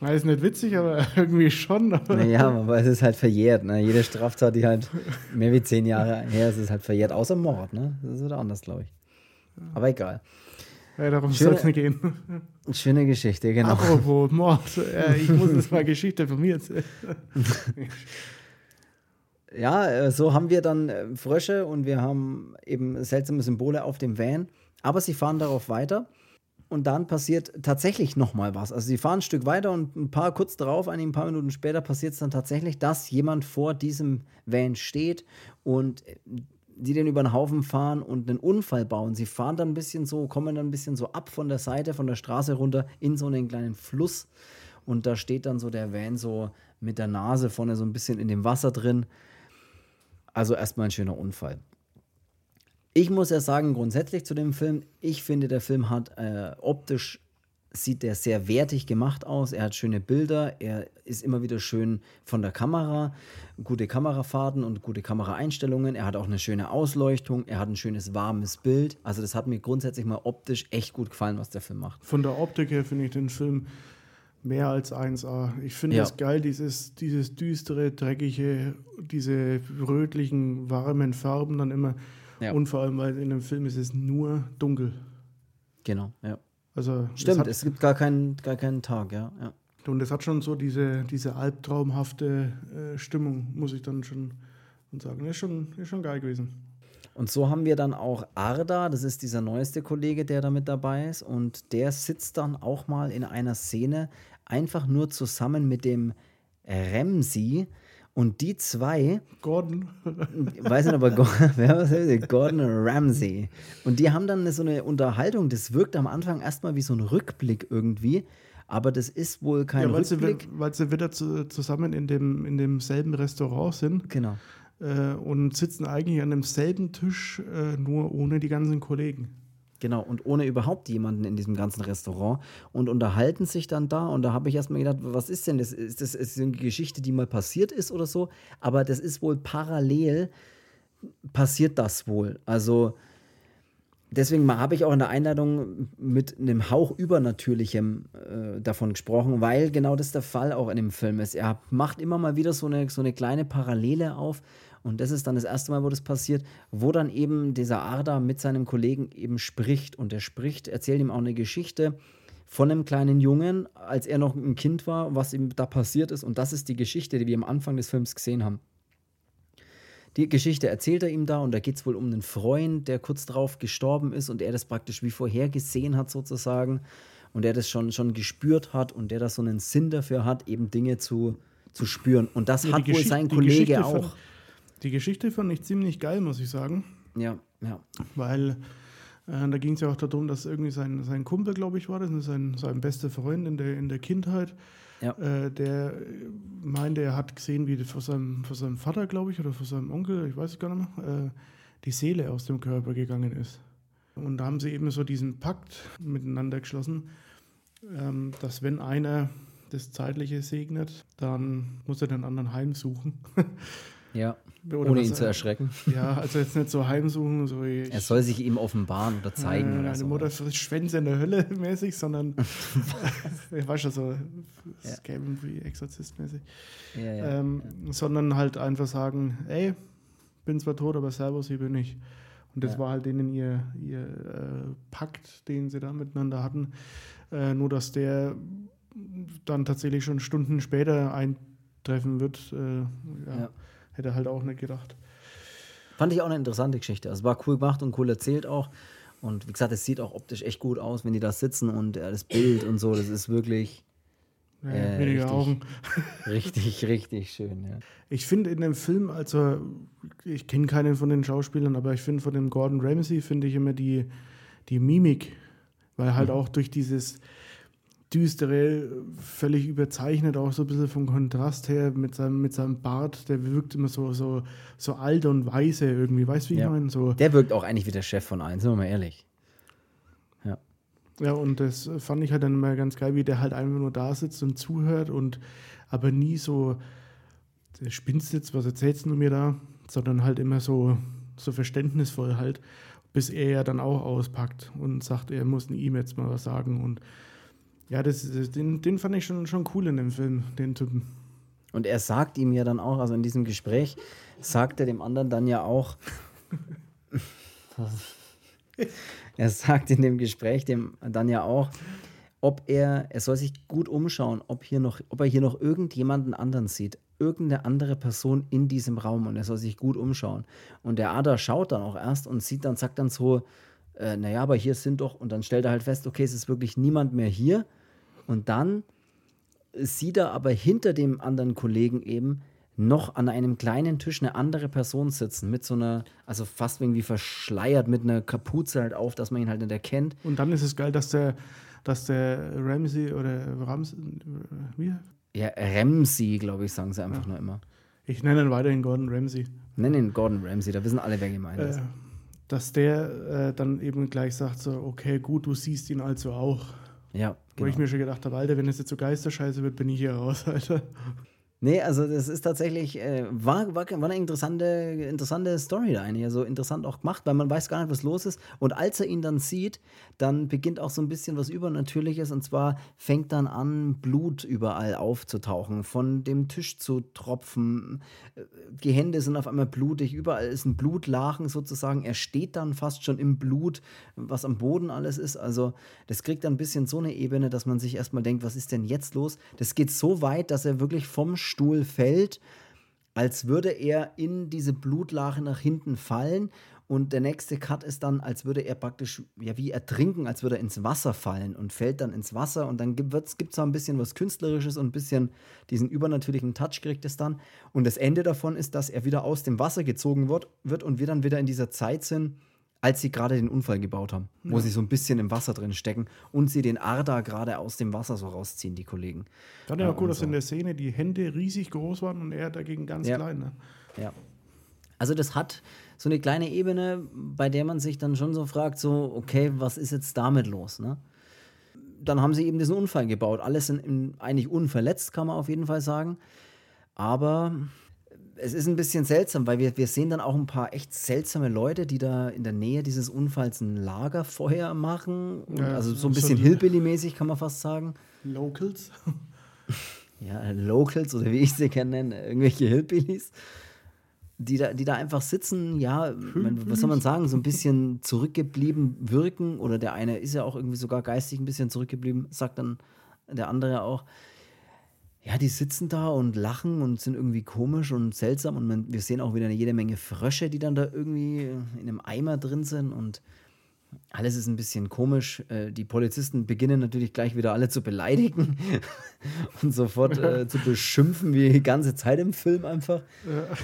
Man ist nicht witzig, aber irgendwie schon. Aber naja, aber es ist halt verjährt. Ne? Jede Straftat, die halt mehr wie zehn Jahre her ist, ist halt verjährt. Außer Mord. Ne? Das ist wieder anders, glaube ich. Aber egal. Ja, darum soll es nicht gehen. Schöne Geschichte, genau. Apropos Mord. Äh, ich muss jetzt mal Geschichte von mir erzählen ja, äh, so haben wir dann äh, Frösche und wir haben eben seltsame Symbole auf dem Van. Aber sie fahren darauf weiter und dann passiert tatsächlich nochmal was. Also sie fahren ein Stück weiter und ein paar kurz darauf, ein paar Minuten später passiert es dann tatsächlich, dass jemand vor diesem Van steht und äh, die den über den Haufen fahren und einen Unfall bauen. Sie fahren dann ein bisschen so, kommen dann ein bisschen so ab von der Seite, von der Straße runter in so einen kleinen Fluss. Und da steht dann so der Van so mit der Nase vorne so ein bisschen in dem Wasser drin. Also erstmal ein schöner Unfall. Ich muss ja sagen, grundsätzlich zu dem Film, ich finde, der Film hat äh, optisch sieht der sehr wertig gemacht aus. Er hat schöne Bilder, er ist immer wieder schön von der Kamera, gute Kamerafahrten und gute Kameraeinstellungen. Er hat auch eine schöne Ausleuchtung, er hat ein schönes warmes Bild. Also das hat mir grundsätzlich mal optisch echt gut gefallen, was der Film macht. Von der Optik her finde ich den Film mehr als 1A. Ich finde ja. das geil, dieses, dieses düstere, dreckige, diese rötlichen, warmen Farben dann immer. Ja. Und vor allem, weil in dem Film ist es nur dunkel. Genau, ja. Also Stimmt, es, es gibt gar keinen, gar keinen Tag, ja. ja. Und es hat schon so diese, diese albtraumhafte äh, Stimmung, muss ich dann schon sagen. Ist schon, ist schon geil gewesen. Und so haben wir dann auch Arda, das ist dieser neueste Kollege, der da mit dabei ist. Und der sitzt dann auch mal in einer Szene einfach nur zusammen mit dem Ramsey. Und die zwei, Gordon. weiß nicht, aber Go- wer was ist das? Gordon Ramsay. Und die haben dann so eine Unterhaltung. Das wirkt am Anfang erstmal wie so ein Rückblick irgendwie. Aber das ist wohl kein Ja, weil sie, Rückblick. weil sie wieder zu, zusammen in, dem, in demselben Restaurant sind Genau. äh, und sitzen eigentlich an demselben Tisch, äh, nur ohne die ganzen Kollegen. Genau, und ohne überhaupt jemanden in diesem ganzen Restaurant und unterhalten sich dann da. Und da habe ich erstmal gedacht, was ist denn das? Ist das ist eine Geschichte, die mal passiert ist oder so? Aber das ist wohl parallel, passiert das wohl. Also deswegen habe ich auch in der Einladung mit einem Hauch Übernatürlichem äh, davon gesprochen, weil genau das der Fall auch in dem Film ist. Er macht immer mal wieder so eine, so eine kleine Parallele auf. Und das ist dann das erste Mal, wo das passiert, wo dann eben dieser Arda mit seinem Kollegen eben spricht. Und er spricht, erzählt ihm auch eine Geschichte von einem kleinen Jungen, als er noch ein Kind war, was ihm da passiert ist. Und das ist die Geschichte, die wir am Anfang des Films gesehen haben. Die Geschichte erzählt er ihm da und da geht es wohl um einen Freund, der kurz drauf gestorben ist und er das praktisch wie vorher gesehen hat sozusagen und der das schon, schon gespürt hat und der da so einen Sinn dafür hat, eben Dinge zu, zu spüren. Und das Ja, hat wohl sein Kollege auch. Fand, die Geschichte fand ich ziemlich geil, muss ich sagen. Ja, ja. Weil äh, da ging es ja auch darum, dass irgendwie sein, sein Kumpel, glaube ich, war das, sein, sein bester Freund in der, in der Kindheit, Ja. äh, der meinte, er hat gesehen, wie von seinem, von seinem Vater, glaube ich, oder von seinem Onkel, ich weiß es gar nicht mehr, äh, die Seele aus dem Körper gegangen ist. Und da haben sie eben so diesen Pakt miteinander geschlossen, ähm, dass wenn einer das Zeitliche segnet, dann muss er den anderen heimsuchen. ja. Oder Ohne ihn zu er- erschrecken. Ja, also jetzt nicht so heimsuchen, so wie Er soll sich ihm offenbaren oder zeigen äh, oder Deine so. Mutter frisst Schwänze in der Hölle mäßig, sondern ich weiß schon so Ja. Scam wie Exorzist mäßig. Ja, ja. ähm, Sondern halt einfach sagen, ey, bin zwar tot, aber Servus, hier bin ich. Und das war halt denen ihr, ihr äh, Pakt, den sie da miteinander hatten. Äh, nur, dass der dann tatsächlich schon Stunden später eintreffen wird, äh, Ja. Hätte halt auch nicht gedacht. Fand ich auch eine interessante Geschichte. Also war cool gemacht und cool erzählt auch. Und wie gesagt, es sieht auch optisch echt gut aus, wenn die da sitzen und äh, das Bild und so, das ist wirklich Ja, Äh, richtig. Augen. richtig, richtig schön. Ja. Ich finde in dem Film, also ich kenne keinen von den Schauspielern, aber ich finde von dem Gordon Ramsay finde ich immer die, die Mimik, weil halt auch durch dieses düstere, völlig überzeichnet, auch so ein bisschen vom Kontrast her mit seinem, mit seinem Bart, der wirkt immer so, so, so alt und weise irgendwie, weißt du, wie Ja. ich meine? So, Der wirkt auch eigentlich wie der Chef von allen, sind wir mal ehrlich. Ja. Ja, und das fand ich halt dann immer ganz geil, wie der halt einfach nur da sitzt und zuhört und aber nie so, der spinnst jetzt, was erzählst du mir da, sondern halt immer so, so verständnisvoll halt, bis er ja dann auch auspackt und sagt, er muss ihm jetzt mal was sagen und ja, das, den, den fand ich schon, schon cool in dem Film, den Typen. Und er sagt ihm ja dann auch, also in diesem Gespräch, sagt er dem anderen dann ja auch, er sagt in dem Gespräch dem dann ja auch, ob er, er soll sich gut umschauen, ob, hier noch, ob er hier noch irgendjemanden anderen sieht, irgendeine andere Person in diesem Raum und er soll sich gut umschauen. Und der Ada schaut dann auch erst und sieht dann, sagt dann so, äh, naja, aber hier sind doch, und dann stellt er halt fest, okay, es ist wirklich niemand mehr hier. Und dann sieht er aber hinter dem anderen Kollegen eben noch an einem kleinen Tisch eine andere Person sitzen, mit so einer, also fast irgendwie verschleiert, mit einer Kapuze halt auf, dass man ihn halt nicht erkennt. Und dann ist es geil, dass der, dass der Ramsey oder Rams, wie? Ja, Ramsey, glaube ich, sagen sie einfach nur immer. Ich nenne ihn weiterhin Gordon Ramsay. Nenn ihn Gordon Ramsay, da wissen alle, wer gemeint ist. Äh, dass der äh, dann eben gleich sagt so, okay, gut, du siehst ihn also auch. Ja, Wo ich genau. mir schon gedacht habe, Alter, wenn es jetzt so Geisterscheiße wird, bin ich hier raus, Alter. Nee, also das ist tatsächlich, äh, war, war, war eine interessante, interessante Story da eigentlich. Also interessant auch gemacht, weil man weiß gar nicht, was los ist. Und als er ihn dann sieht, dann beginnt auch so ein bisschen was Übernatürliches. Und zwar fängt dann an, Blut überall aufzutauchen, von dem Tisch zu tropfen. Die Hände sind auf einmal blutig, überall ist ein Blutlachen sozusagen. Er steht dann fast schon im Blut, was am Boden alles ist. Also das kriegt dann ein bisschen so eine Ebene, dass man sich erstmal denkt, was ist denn jetzt los? Das geht so weit, dass er wirklich vom Stuhl fällt, als würde er in diese Blutlache nach hinten fallen Und der nächste Cut ist dann, als würde er praktisch, ja, wie ertrinken, als würde er ins Wasser fallen und fällt dann ins Wasser. Und dann gibt es so ein bisschen was Künstlerisches und ein bisschen diesen übernatürlichen Touch kriegt es dann. Und das Ende davon ist, dass er wieder aus dem Wasser gezogen wird, wird und wir dann wieder in dieser Zeit sind, als sie gerade den Unfall gebaut haben, ja. wo sie so ein bisschen im Wasser drin stecken und sie den Arda gerade aus dem Wasser so rausziehen, die Kollegen. Dann ja, ja gut, dass so. in der Szene die Hände riesig groß waren und er dagegen ganz ja. klein. Ne? Ja. Also das hat so eine kleine Ebene, bei der man sich dann schon so fragt, so, okay, was ist jetzt damit los? Ne? Dann haben sie eben diesen Unfall gebaut. Alles sind in, eigentlich unverletzt, kann man auf jeden Fall sagen. Aber es ist ein bisschen seltsam, weil wir, wir sehen dann auch ein paar echt seltsame Leute, die da in der Nähe dieses Unfalls ein Lagerfeuer machen. Ja, also so ein bisschen so Hillbilly-mäßig, kann man fast sagen. Locals? ja, Locals oder wie ich sie kenne, irgendwelche Hillbillies. Die da, die da einfach sitzen, ja, was soll man sagen, so ein bisschen zurückgeblieben wirken. Oder der eine ist ja auch irgendwie sogar geistig ein bisschen zurückgeblieben, sagt dann der andere auch ja, die sitzen da und lachen und sind irgendwie komisch und seltsam und man, wir sehen auch wieder jede Menge Frösche, die dann da irgendwie in einem Eimer drin sind und alles ist ein bisschen komisch. Äh, die Polizisten beginnen natürlich gleich wieder alle zu beleidigen und sofort äh, zu beschimpfen, wie die ganze Zeit im Film einfach. Ja.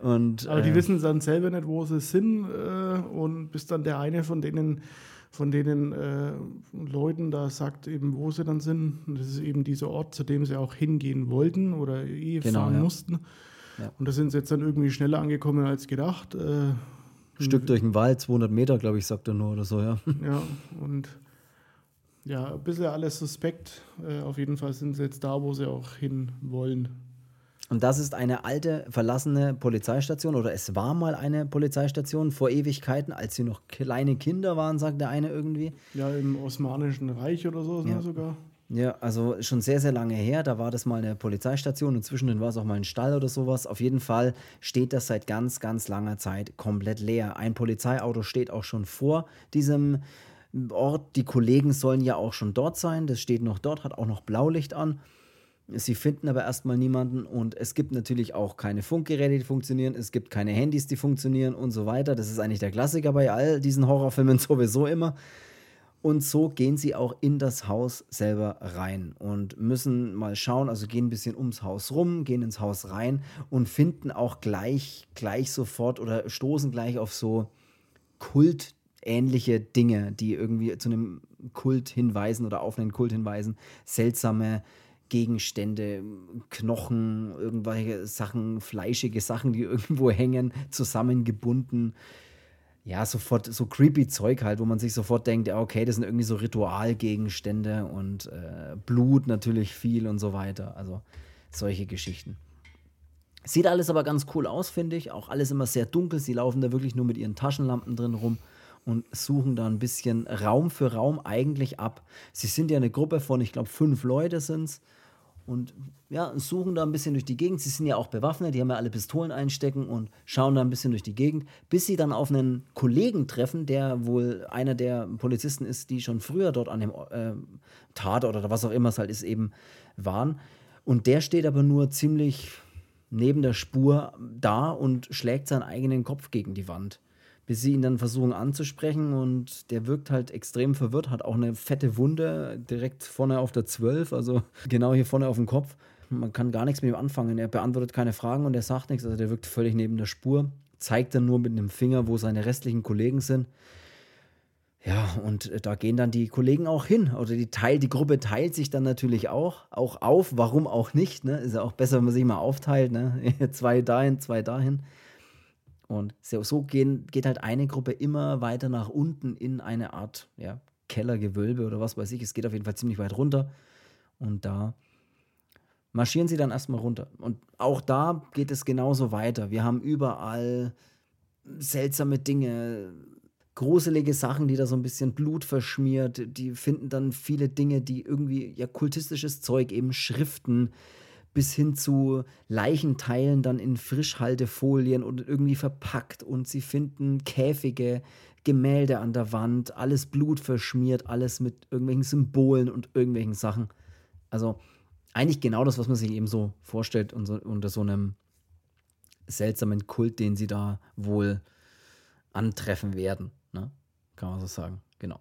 Und, Aber die äh, wissen dann selber nicht, wo sie sind äh, und bis dann der eine von denen von denen äh, Leuten da sagt eben, wo sie dann sind. Und das ist eben dieser Ort, zu dem sie auch hingehen wollten oder eh genau, fahren ja. mussten. Ja. Und da sind sie jetzt dann irgendwie schneller angekommen als gedacht. Äh, ein Stück durch den Wald, 200 Meter, glaube ich, sagt er nur oder so, ja. Ja, und ja, ein bisschen alles suspekt. Äh, auf jeden Fall sind sie jetzt da, wo sie auch hin wollen. Und das ist eine alte, verlassene Polizeistation oder es war mal eine Polizeistation vor Ewigkeiten, als sie noch kleine Kinder waren, sagt der eine irgendwie. Ja, im Osmanischen Reich oder so ja. sogar. Ja, also schon sehr, sehr lange her. Da war das mal eine Polizeistation und zwischendrin war es auch mal ein Stall oder sowas. Auf jeden Fall steht das seit ganz, ganz langer Zeit komplett leer. Ein Polizeiauto steht auch schon vor diesem Ort. Die Kollegen sollen ja auch schon dort sein. Das steht noch dort, hat auch noch Blaulicht an. Sie finden aber erstmal niemanden und es gibt natürlich auch keine Funkgeräte, die funktionieren, es gibt keine Handys, die funktionieren und so weiter. Das ist eigentlich der Klassiker bei all diesen Horrorfilmen sowieso immer. Und so gehen sie auch in das Haus selber rein und müssen mal schauen, also gehen ein bisschen ums Haus rum, gehen ins Haus rein und finden auch gleich, gleich sofort oder stoßen gleich auf so kultähnliche Dinge, die irgendwie zu einem Kult hinweisen oder auf einen Kult hinweisen. Seltsame Gegenstände, Knochen, irgendwelche Sachen, fleischige Sachen, die irgendwo hängen, zusammengebunden. Ja, sofort so creepy Zeug halt, wo man sich sofort denkt, okay, das sind irgendwie so Ritualgegenstände und äh, Blut natürlich viel und so weiter. Also solche Geschichten. Sieht alles aber ganz cool aus, finde ich. Auch alles immer sehr dunkel. Sie laufen da wirklich nur mit ihren Taschenlampen drin rum und suchen da ein bisschen Raum für Raum eigentlich ab. Sie sind ja eine Gruppe von, ich glaube, fünf Leute sind es und ja, suchen da ein bisschen durch die Gegend. Sie sind ja auch bewaffnet, die haben ja alle Pistolen einstecken und schauen da ein bisschen durch die Gegend, bis sie dann auf einen Kollegen treffen, der wohl einer der Polizisten ist, die schon früher dort an dem äh, Tat oder was auch immer es halt ist, eben waren. Und der steht aber nur ziemlich neben der Spur da und schlägt seinen eigenen Kopf gegen die Wand bis sie ihn dann versuchen anzusprechen und der wirkt halt extrem verwirrt, hat auch eine fette Wunde direkt vorne auf der 12, also genau hier vorne auf dem Kopf. Man kann gar nichts mit ihm anfangen. Er beantwortet keine Fragen und er sagt nichts, also der wirkt völlig neben der Spur, zeigt dann nur mit einem Finger, wo seine restlichen Kollegen sind. Ja, und da gehen dann die Kollegen auch hin. Oder die, Teil, die Gruppe teilt sich dann natürlich auch, auch auf. Warum auch nicht? Ne? Ist ja auch besser, wenn man sich mal aufteilt. Ne? zwei dahin, zwei dahin. Und so gehen, geht halt eine Gruppe immer weiter nach unten in eine Art ja, Kellergewölbe oder was weiß ich. Es geht auf jeden Fall ziemlich weit runter. Und da marschieren sie dann erstmal runter. Und auch da geht es genauso weiter. Wir haben überall seltsame Dinge, gruselige Sachen, die da so ein bisschen Blut verschmiert. Die finden dann viele Dinge, die irgendwie ja kultistisches Zeug, eben Schriften, bis hin zu Leichenteilen dann in Frischhaltefolien und irgendwie verpackt und sie finden Käfige, Gemälde an der Wand, alles Blut verschmiert, alles mit irgendwelchen Symbolen und irgendwelchen Sachen. Also eigentlich genau das, was man sich eben so vorstellt unter so einem seltsamen Kult, den sie da wohl antreffen werden. Ne? Kann man so sagen, genau.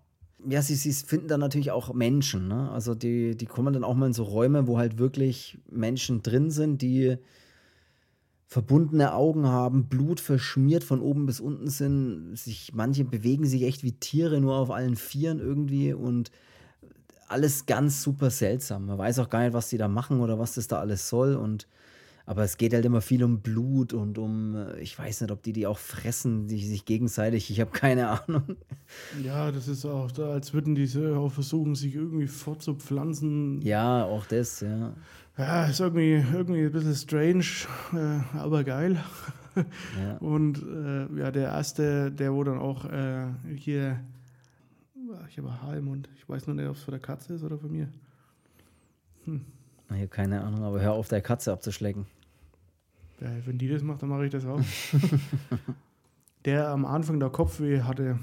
Ja, sie, sie finden dann natürlich auch Menschen. Ne? Also die, die kommen dann auch mal in so Räume, wo halt wirklich Menschen drin sind, die verbundene Augen haben, Blut verschmiert von oben bis unten sind. Sich, manche bewegen sich echt wie Tiere, nur auf allen Vieren irgendwie und alles ganz super seltsam. Man weiß auch gar nicht, was die da machen oder was das da alles soll. Und aber es geht halt immer viel um Blut und um, äh, ich weiß nicht, ob die die auch fressen, die sich gegenseitig. Ich habe keine Ahnung. Ja, das ist auch da, als würden diese auch versuchen, sich irgendwie fortzupflanzen. Ja, auch das, ja. Ja, ist irgendwie, irgendwie ein bisschen strange, äh, aber geil. Ja. Und äh, ja, der erste, der wo dann auch äh, hier, ich habe Haar im Mund. Ich weiß noch nicht, ob es von der Katze ist oder von mir. Hm. Ich habe keine Ahnung, aber hör auf, der Katze abzuschlecken. Wenn die das macht, dann mache ich das auch. der am Anfang der Kopfweh hatte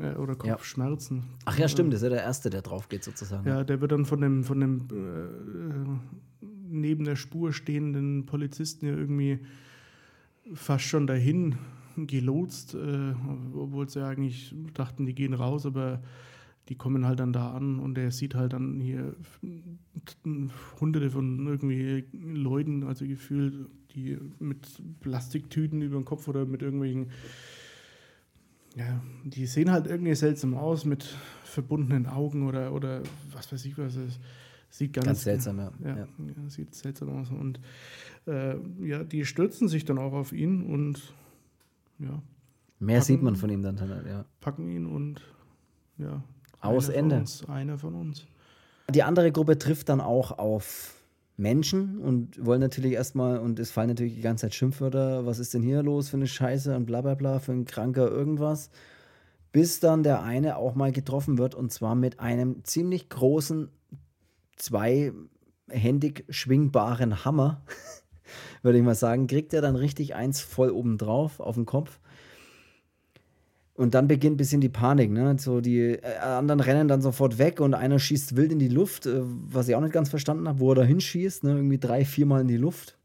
äh, oder Kopfschmerzen. Ja. Ach ja, stimmt, das ist ja der Erste, der drauf geht sozusagen. Ja, der wird dann von dem, von dem äh, neben der Spur stehenden Polizisten ja irgendwie fast schon dahin gelotst, äh, obwohl sie eigentlich dachten, die gehen raus, aber die kommen halt dann da an und er sieht halt dann hier hunderte von irgendwie Leuten, also gefühlt, die mit Plastiktüten über den Kopf oder mit irgendwelchen, ja, die sehen halt irgendwie seltsam aus mit verbundenen Augen oder, oder was weiß ich was. Es sieht ganz, ganz seltsam, ja. Ja, ja. Sieht seltsam aus. Und äh, ja, die stürzen sich dann auch auf ihn und ja. Mehr packen, sieht man von ihm dann, halt, ja. Packen ihn und ja, aus einer Ende. Von uns, einer von uns. Die andere Gruppe trifft dann auch auf Menschen und wollen natürlich erstmal, und es fallen natürlich die ganze Zeit Schimpfwörter, was ist denn hier los für eine Scheiße und bla bla bla, für ein kranker irgendwas. Bis dann der eine auch mal getroffen wird und zwar mit einem ziemlich großen, zweihändig schwingbaren Hammer, würde ich mal sagen, kriegt er dann richtig eins voll oben drauf auf den Kopf. Und dann beginnt ein bisschen die Panik, ne? So die äh, anderen rennen dann sofort weg und einer schießt wild in die Luft, äh, was ich auch nicht ganz verstanden habe, wo er da hinschießt, ne? Irgendwie drei, viermal in die Luft.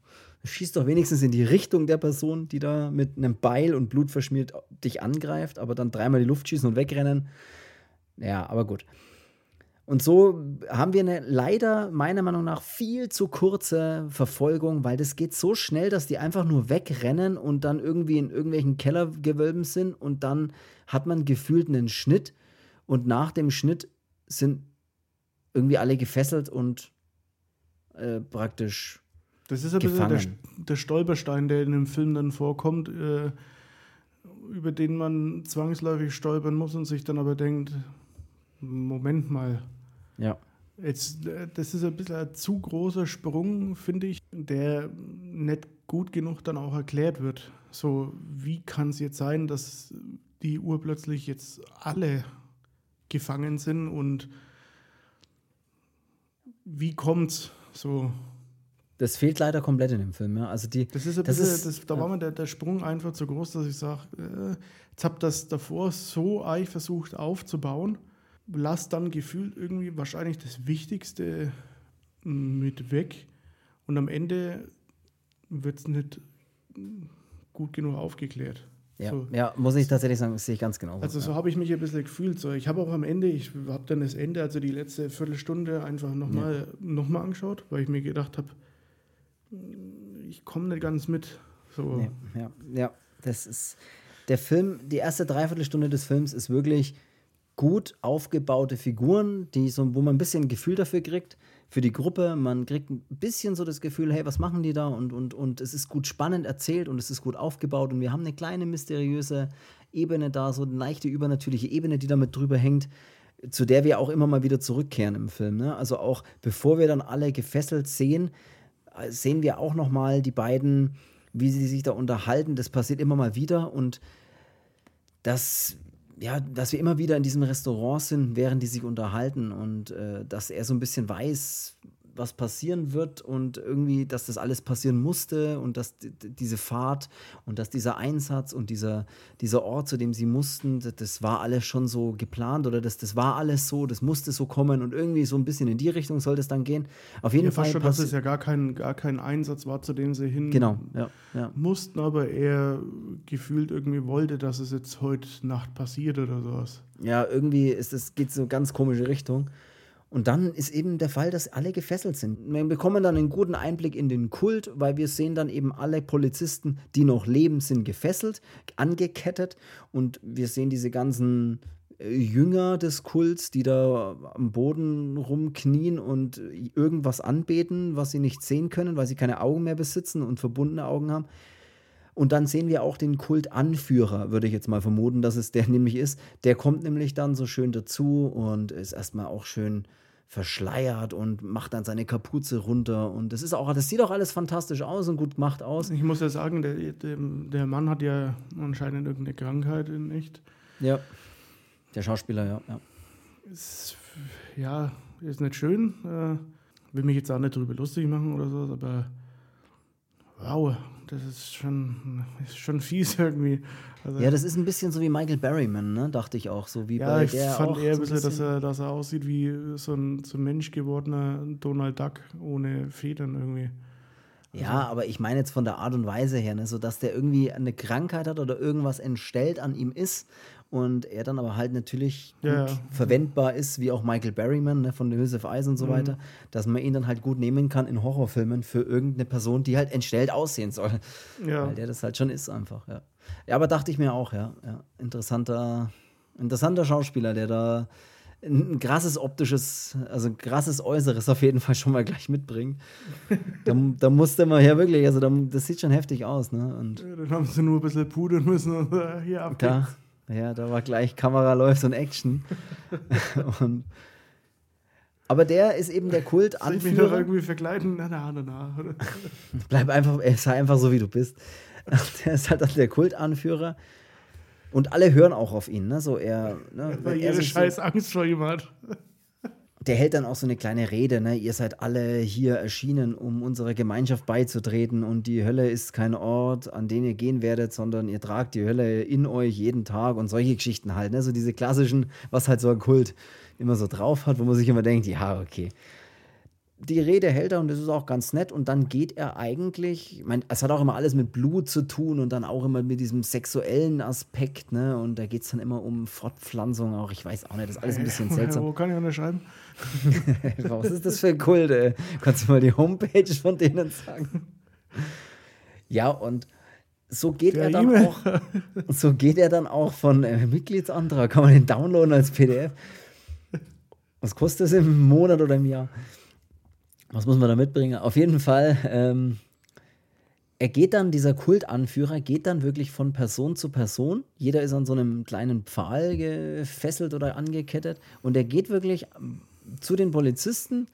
Schießt doch wenigstens in die Richtung der Person, die da mit einem Beil und Blut verschmiert dich angreift, aber dann dreimal in die Luft schießen und wegrennen. Ja, aber gut. Und so haben wir eine leider meiner Meinung nach viel zu kurze Verfolgung, weil das geht so schnell, dass die einfach nur wegrennen und dann irgendwie in irgendwelchen Kellergewölben sind und dann hat man gefühlt einen Schnitt und nach dem Schnitt sind irgendwie alle gefesselt und äh, praktisch. Das ist ein gefangen. bisschen der, der, Stolperstein, der in dem Film dann vorkommt, äh, über den man zwangsläufig stolpern muss und sich dann aber denkt, Moment mal, ja. Jetzt, äh, das ist ein bisschen ein zu großer Sprung, finde ich, der nicht gut genug dann auch erklärt wird. So, wie kann es jetzt sein, dass die Uhr plötzlich jetzt alle gefangen sind und wie kommt's so? Das fehlt leider komplett in dem Film, ja. Also die, das ist ein das bisschen, ist, das, da war mir der, der Sprung einfach zu groß, dass ich sage, äh, jetzt habt das davor so eich versucht aufzubauen lass dann gefühlt irgendwie wahrscheinlich das Wichtigste mit weg und am Ende wird es nicht gut genug aufgeklärt. Ja, so. ja, muss ich tatsächlich sagen, das sehe ich ganz genau. Also so ja. habe ich mich ein bisschen gefühlt. So, ich habe auch am Ende, ich habe dann das Ende, also die letzte Viertelstunde einfach nochmal ja. noch angeschaut, weil ich mir gedacht habe, ich komme nicht ganz mit. So. Nee, ja, ja, das ist der Film, die erste Dreiviertelstunde des Films ist wirklich gut aufgebaute Figuren, die so, wo man ein bisschen Gefühl dafür kriegt, für die Gruppe. Man kriegt ein bisschen so das Gefühl, hey, was machen die da? Und, und, und es ist gut spannend erzählt und es ist gut aufgebaut. Und wir haben eine kleine mysteriöse Ebene da, so eine leichte übernatürliche Ebene, die damit drüber hängt, zu der wir auch immer mal wieder zurückkehren im Film. Ne? Also auch bevor wir dann alle gefesselt sehen, sehen wir auch noch mal die beiden, wie sie sich da unterhalten. Das passiert immer mal wieder und das ja, dass wir immer wieder in diesem Restaurant sind, während die sich unterhalten und äh, dass er so ein bisschen weiß, was passieren wird und irgendwie, dass das alles passieren musste und dass diese Fahrt und dass dieser Einsatz und dieser, dieser Ort, zu dem sie mussten, das war alles schon so geplant oder das, das war alles so, das musste so kommen und irgendwie so ein bisschen in die Richtung sollte es dann gehen. Auf jeden ja, Fall. Schon, dass es ja gar kein, gar kein Einsatz war, zu dem sie hin genau, ja, ja. mussten, aber er gefühlt irgendwie wollte, dass es jetzt heute Nacht passiert oder sowas. Ja, irgendwie ist es, geht so ganz komische Richtung. Und dann ist eben der Fall, dass alle gefesselt sind. Wir bekommen dann einen guten Einblick in den Kult, weil wir sehen dann eben alle Polizisten, die noch leben, sind gefesselt, angekettet. Und wir sehen diese ganzen äh, Jünger des Kults, die da am Boden rumknien und irgendwas anbeten, was sie nicht sehen können, weil sie keine Augen mehr besitzen und verbundene Augen haben. Und dann sehen wir auch den Kultanführer, würde ich jetzt mal vermuten, dass es der nämlich ist. Der kommt nämlich dann so schön dazu und ist erstmal auch schön verschleiert und macht dann seine Kapuze runter. Und das ist auch, das sieht auch alles fantastisch aus und gut gemacht aus. Ich muss ja sagen, der, der, der Mann hat ja anscheinend irgendeine Krankheit in echt. Ja. Der Schauspieler, ja. Ja, ist, ja, ist nicht schön. Äh, will mich jetzt auch nicht drüber lustig machen oder so, aber wow, das ist schon, ist schon fies irgendwie. Also, ja, das ist ein bisschen so wie Michael Berryman, ne? dachte ich auch. So wie ja, bei ich der fand eher so ein bisschen, dass er, dass er aussieht wie so ein, so ein Mensch gewordener Donald Duck ohne Federn irgendwie. Also, ja, aber ich meine jetzt von der Art und Weise her, ne? so dass der irgendwie eine Krankheit hat oder irgendwas entstellt an ihm ist und er dann aber halt natürlich ja, ja. verwendbar ist, wie auch Michael Berryman ne, von of Ice und so mhm. weiter, dass man ihn dann halt gut nehmen kann in Horrorfilmen für irgendeine Person, die halt entstellt aussehen soll. Ja. Weil der das halt schon ist einfach, ja. Ja, aber dachte ich mir auch, ja. ja. Interessanter, interessanter Schauspieler, der da ein krasses optisches, also ein krasses Äußeres auf jeden Fall schon mal gleich mitbringt. da, da musste man ja wirklich, also da, das sieht schon heftig aus, ne? Und ja, dann haben sie nur ein bisschen pudern müssen und äh, hier abgehen. Ja, da war gleich Kamera läuft und Action. und, aber der ist eben der Kult Soll ich mich doch irgendwie verkleiden? Na, na, na, na. Bleib einfach, sei einfach so, wie du bist. Der ist halt der Kultanführer. Und alle hören auch auf ihn, ne? So er, ne? Weil jede scheiß so, Angst vor ihm hat der hält dann auch so eine kleine Rede, ne? Ihr seid alle hier erschienen, um unserer Gemeinschaft beizutreten und die Hölle ist kein Ort, an den ihr gehen werdet, sondern ihr tragt die Hölle in euch jeden Tag und solche Geschichten halt, ne? So diese klassischen, was halt so ein Kult immer so drauf hat, wo man sich immer denkt, ja, okay die Rede hält er und das ist auch ganz nett. Und dann geht er eigentlich, ich meine, es hat auch immer alles mit Blut zu tun und dann auch immer mit diesem sexuellen Aspekt, ne? Und da geht es dann immer um Fortpflanzung auch. Ich weiß auch nicht, das ist alles ein bisschen seltsam. Wo kann ich unterschreiben? Was ist das für ein Kult, ey? Kannst du mal die Homepage von denen sagen? Ja, und so geht Der er dann e auch, so geht er dann auch von äh, Mitgliedsantrag, kann man den downloaden als PDF. Was kostet das im Monat oder im Jahr? was muss man da mitbringen? Auf jeden Fall, ähm, er geht dann, dieser Kultanführer geht dann wirklich von Person zu Person. Jeder ist an so einem kleinen Pfahl gefesselt oder angekettet. Und er geht wirklich zu den Polizisten,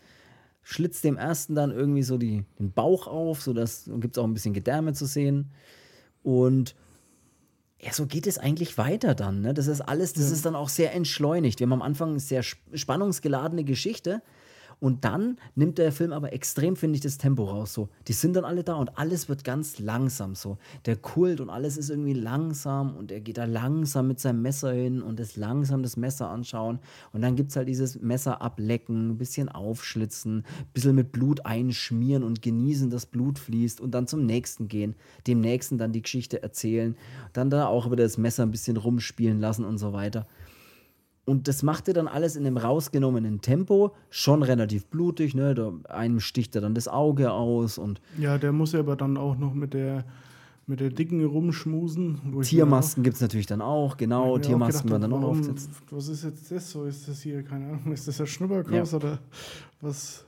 schlitzt dem ersten dann irgendwie so die, den Bauch auf, sodass gibt es auch ein bisschen Gedärme zu sehen. Und ja, so geht es eigentlich weiter dann. Ne? Das ist alles, das ja. ist dann auch sehr entschleunigt. Wir haben am Anfang eine sehr spannungsgeladene Geschichte und dann nimmt der Film aber extrem, finde ich, das Tempo raus. So, die sind dann alle da und alles wird ganz langsam so. Der Kult und alles ist irgendwie langsam und er geht da langsam mit seinem Messer hin und das langsam das Messer anschauen. Und dann gibt es halt dieses Messer ablecken, ein bisschen aufschlitzen, ein bisschen mit Blut einschmieren und genießen, dass Blut fließt und dann zum nächsten gehen, dem nächsten dann die Geschichte erzählen, dann da auch über das Messer ein bisschen rumspielen lassen und so weiter. Und das macht er dann alles in einem rausgenommenen Tempo, schon relativ blutig, ne? Da einem sticht er dann das Auge aus und. Ja, der muss ja aber dann auch noch mit der mit der dicken rumschmusen. Tiermasken gibt es natürlich dann auch, genau. Tiermasken werden dann auch aufgesetzt. Was ist jetzt das so? Ist das hier, keine Ahnung, ist das der Schnupperkurs ja. oder was?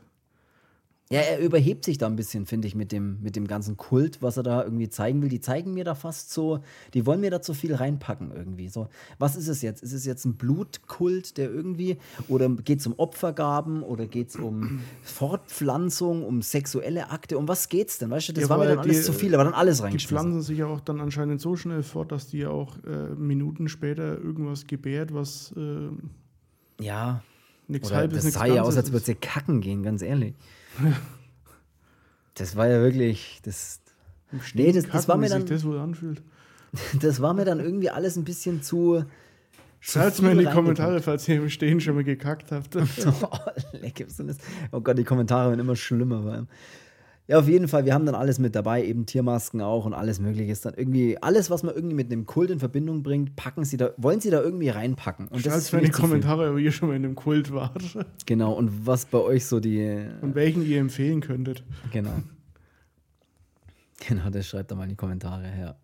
Ja, er überhebt sich da ein bisschen, finde ich, mit dem, mit dem ganzen Kult, was er da irgendwie zeigen will. Die zeigen mir da fast so, die wollen mir da zu viel reinpacken irgendwie. So, was ist es jetzt? Ist es jetzt ein Blutkult, der irgendwie, oder geht es um Opfergaben oder geht es um Fortpflanzung, um sexuelle Akte? Um was geht's denn? Weißt du, das ja, war mir dann alles die, zu viel, war dann alles reingeschmissen. Die pflanzen sich ja auch dann anscheinend so schnell fort, dass die auch äh, Minuten später irgendwas gebärt, was. Äh, ja. Nichts halbes, Das sah ja aus, als würde sie kacken gehen, ganz ehrlich. Das war ja wirklich. Das, Nee, das- das war mir dann- das wohl anfühlt. das war mir dann irgendwie alles ein bisschen zu. Schreibt zu mir in die Kommentare, falls ihr im Stehen schon mal gekackt habt. oh, leck, oh Gott, die Kommentare werden immer schlimmer. Vor allem. Ja, auf jeden Fall, wir haben dann alles mit dabei, eben Tiermasken auch und alles Mögliche ist dann irgendwie, alles, was man irgendwie mit einem Kult in Verbindung bringt, packen sie da, wollen sie da irgendwie reinpacken. Und Schreibt mir in die. Kommentare, ob ihr schon mal in einem Kult wart Genau, und was bei euch so die. und welchen ihr empfehlen könntet. Genau. Genau, das schreibt da mal in die Kommentare her.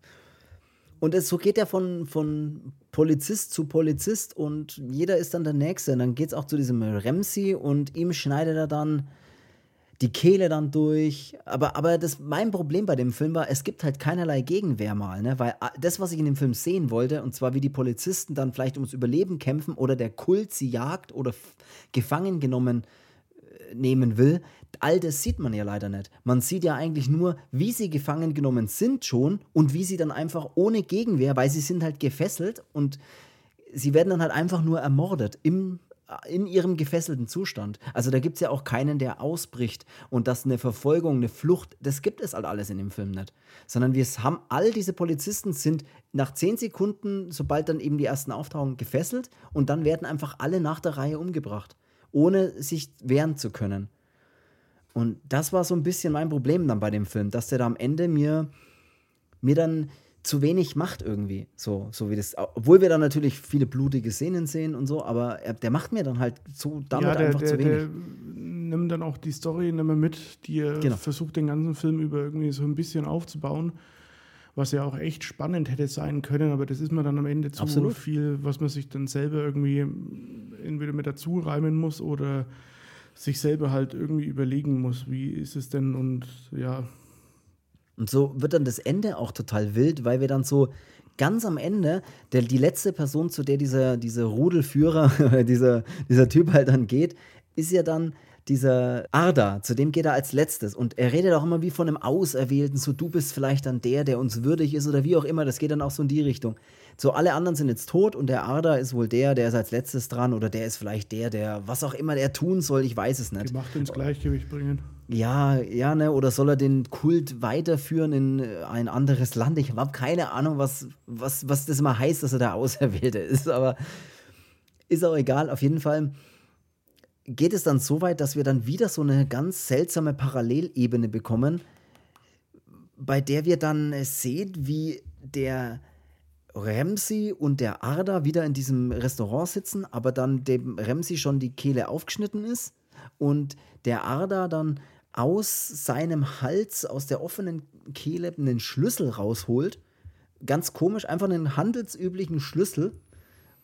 Und es, so geht er von, von Polizist zu Polizist und jeder ist dann der Nächste. Und dann geht es auch zu diesem Ramsey und ihm schneidet er dann die Kehle dann durch. Aber, aber das, mein Problem bei dem Film war, es gibt halt keinerlei Gegenwehr mal, ne? Weil ah, das, was ich in dem Film sehen wollte, und zwar wie die Polizisten dann vielleicht ums Überleben kämpfen oder der Kult sie jagt oder gefangen genommen äh, nehmen will, all das sieht man ja leider nicht. Man sieht ja eigentlich nur, wie sie gefangen genommen sind schon und wie sie dann einfach ohne Gegenwehr, weil sie sind halt gefesselt und sie werden dann halt einfach nur ermordet im, in ihrem gefesselten Zustand. Also da gibt es ja auch keinen, der ausbricht und dass eine Verfolgung, eine Flucht, das gibt es halt alles in dem Film nicht. Sondern wir haben, all diese Polizisten sind nach zehn Sekunden, sobald dann eben die ersten auftauchen, gefesselt und dann werden einfach alle nach der Reihe umgebracht, ohne sich wehren zu können. Und das war so ein bisschen mein Problem dann bei dem Film, dass der da am Ende mir, mir dann zu wenig macht irgendwie. So, so wie das, obwohl wir dann natürlich viele blutige Szenen sehen und so, aber er, der macht mir dann halt so damit ja, der, einfach der, zu wenig. der nimmt dann auch die Story mehr mit, die er Genau. versucht, den ganzen Film über irgendwie so ein bisschen aufzubauen. Was ja auch echt spannend hätte sein können, aber das ist mir dann am Ende zu Absolut. viel, was man sich dann selber irgendwie entweder mit dazu reimen muss oder sich selber halt irgendwie überlegen muss, wie ist es denn und ja, Und so wird dann das Ende auch total wild, weil wir dann so ganz am Ende, der, die letzte Person, zu der dieser, dieser Rudelführer, dieser, dieser Typ halt dann geht, ist ja dann dieser Arda, zu dem geht er als letztes. Und er redet auch immer wie von einem Auserwählten, so du bist vielleicht dann der, der uns würdig ist oder wie auch immer. Das geht dann auch so in die Richtung. So, alle anderen sind jetzt tot und der Arda ist wohl der, der ist als letztes dran oder der ist vielleicht der, der was auch immer der tun soll, ich weiß es nicht. die Macht ins Gleichgewicht bringen. Ja, ja, ne? Oder soll er den Kult weiterführen in äh, ein anderes Land? Ich habe keine Ahnung, was, was, was das immer heißt, dass er der Auserwählte ist, aber ist auch egal. Auf jeden Fall geht es dann so weit, dass wir dann wieder so eine ganz seltsame Parallelebene bekommen, bei der wir dann äh, sehen, wie der Ramsey und der Arda wieder in diesem Restaurant sitzen, aber dann dem Ramsey schon die Kehle aufgeschnitten ist und der Arda dann aus seinem Hals, aus der offenen Kehle einen Schlüssel rausholt. Ganz komisch, einfach einen handelsüblichen Schlüssel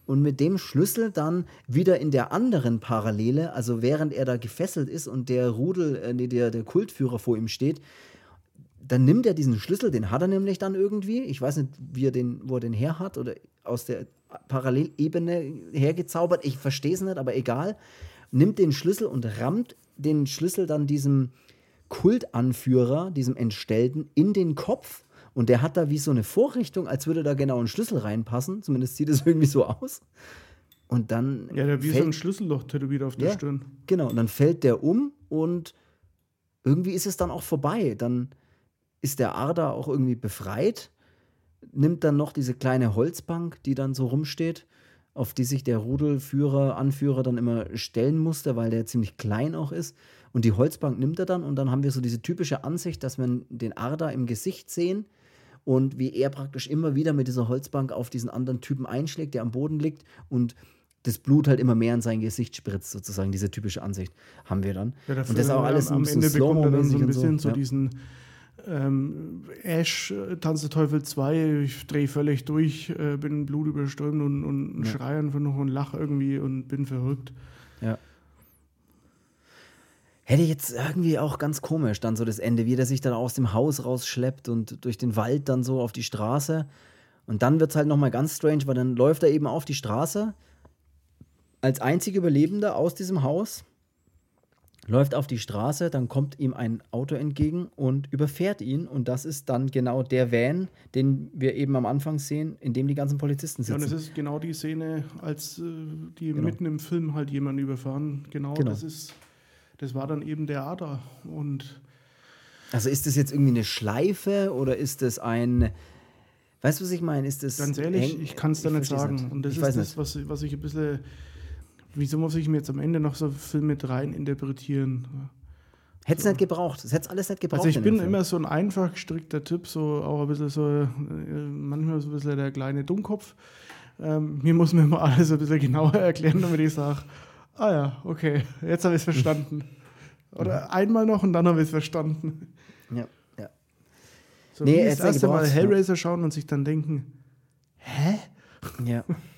und mit dem Schlüssel dann wieder in der anderen Parallele, also während er da gefesselt ist und der Rudel, äh, nee, der, der Kultführer vor ihm steht, dann nimmt er diesen Schlüssel, den hat er nämlich dann irgendwie, ich weiß nicht, wie er den, wo er den her hat oder aus der Parallelebene hergezaubert, ich verstehe es nicht, aber egal, nimmt den Schlüssel und rammt den Schlüssel dann diesem Kultanführer, diesem Entstellten, in den Kopf und der hat da wie so eine Vorrichtung, als würde da genau ein Schlüssel reinpassen, zumindest sieht es irgendwie so aus. Und dann Ja, der wie so fällt- ein Schlüsselloch tätowiert auf der Ja. Stirn. Genau, und dann fällt der um und irgendwie ist es dann auch vorbei. Dann ist der Arda auch irgendwie befreit, nimmt dann noch diese kleine Holzbank, die dann so rumsteht, auf die sich der Rudelführer, Anführer dann immer stellen musste, weil der ziemlich klein auch ist. Und die Holzbank nimmt er dann und dann haben wir so diese typische Ansicht, dass wir den Arda im Gesicht sehen und wie er praktisch immer wieder mit dieser Holzbank auf diesen anderen Typen einschlägt, der am Boden liegt und das Blut halt immer mehr in sein Gesicht spritzt, sozusagen. Diese typische Ansicht haben wir dann. Ja, und das auch alles am, am so Ende bekommt er dann so ein bisschen so, ja. diesen ähm, Ash, äh, Tanz der Teufel 2, ich drehe völlig durch, äh, bin blutüberströmt und, und Ja. schreie einfach noch und lach irgendwie und bin verrückt. Ja. Hätte ich jetzt irgendwie auch ganz komisch, dann so das Ende, wie der sich dann aus dem Haus rausschleppt und durch den Wald dann so auf die Straße. Und dann wird es halt nochmal ganz strange, weil dann läuft er eben auf die Straße als einziger Überlebender aus diesem Haus, läuft auf die Straße, dann kommt ihm ein Auto entgegen und überfährt ihn. Und das ist dann genau der Van, den wir eben am Anfang sehen, in dem die ganzen Polizisten Ja, und sitzen. es ist genau die Szene, als äh, die Genau. mitten im Film halt jemanden überfahren. Genau, Genau. das ist das war dann eben der Ader. Und also ist das jetzt irgendwie eine Schleife oder ist das ein. Weißt du, was ich meine? Ist das. Ganz ehrlich, ich kann es da nicht sagen. Und das ich ist das, was, was ich ein bisschen. Wieso muss ich mir jetzt am Ende noch so viel mit rein interpretieren? Hätte es so. nicht gebraucht. Es hätte alles nicht gebraucht. Also ich bin immer so ein einfach gestrickter Typ, so auch ein bisschen so, äh, manchmal so ein bisschen der kleine Dummkopf. Ähm, mir muss mir mal alles ein bisschen genauer erklären, damit ich sage, ah ja, okay, jetzt habe ich es verstanden. Oder mhm. einmal noch und dann habe ich es verstanden. Ja, ja. So nee, wie das erste Mal Hellraiser schauen und sich dann denken, hä? Ja.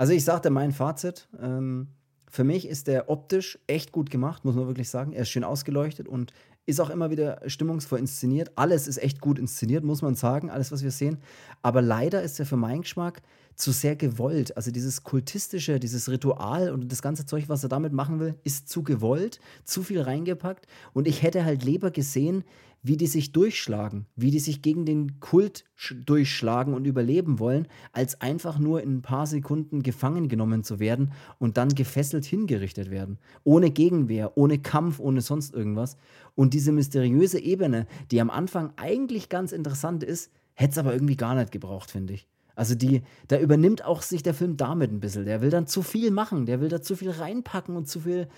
Also ich sagte mein Fazit. Ähm, für mich ist der optisch echt gut gemacht, muss man wirklich sagen. Er ist schön ausgeleuchtet und ist auch immer wieder stimmungsvoll inszeniert. Alles ist echt gut inszeniert, muss man sagen, alles, was wir sehen. Aber leider ist er für meinen Geschmack zu sehr gewollt. Also dieses kultistische, dieses Ritual und das ganze Zeug, was er damit machen will, ist zu gewollt, zu viel reingepackt. Und ich hätte halt lieber gesehen, wie die sich durchschlagen, wie die sich gegen den Kult durchschlagen und überleben wollen, als einfach nur in ein paar Sekunden gefangen genommen zu werden und dann gefesselt hingerichtet werden. Ohne Gegenwehr, ohne Kampf, ohne sonst irgendwas. Und diese mysteriöse Ebene, die am Anfang eigentlich ganz interessant ist, hätte es aber irgendwie gar nicht gebraucht, finde ich. Also die, da übernimmt auch sich der Film damit ein bisschen. Der will dann zu viel machen, der will da zu viel reinpacken und zu viel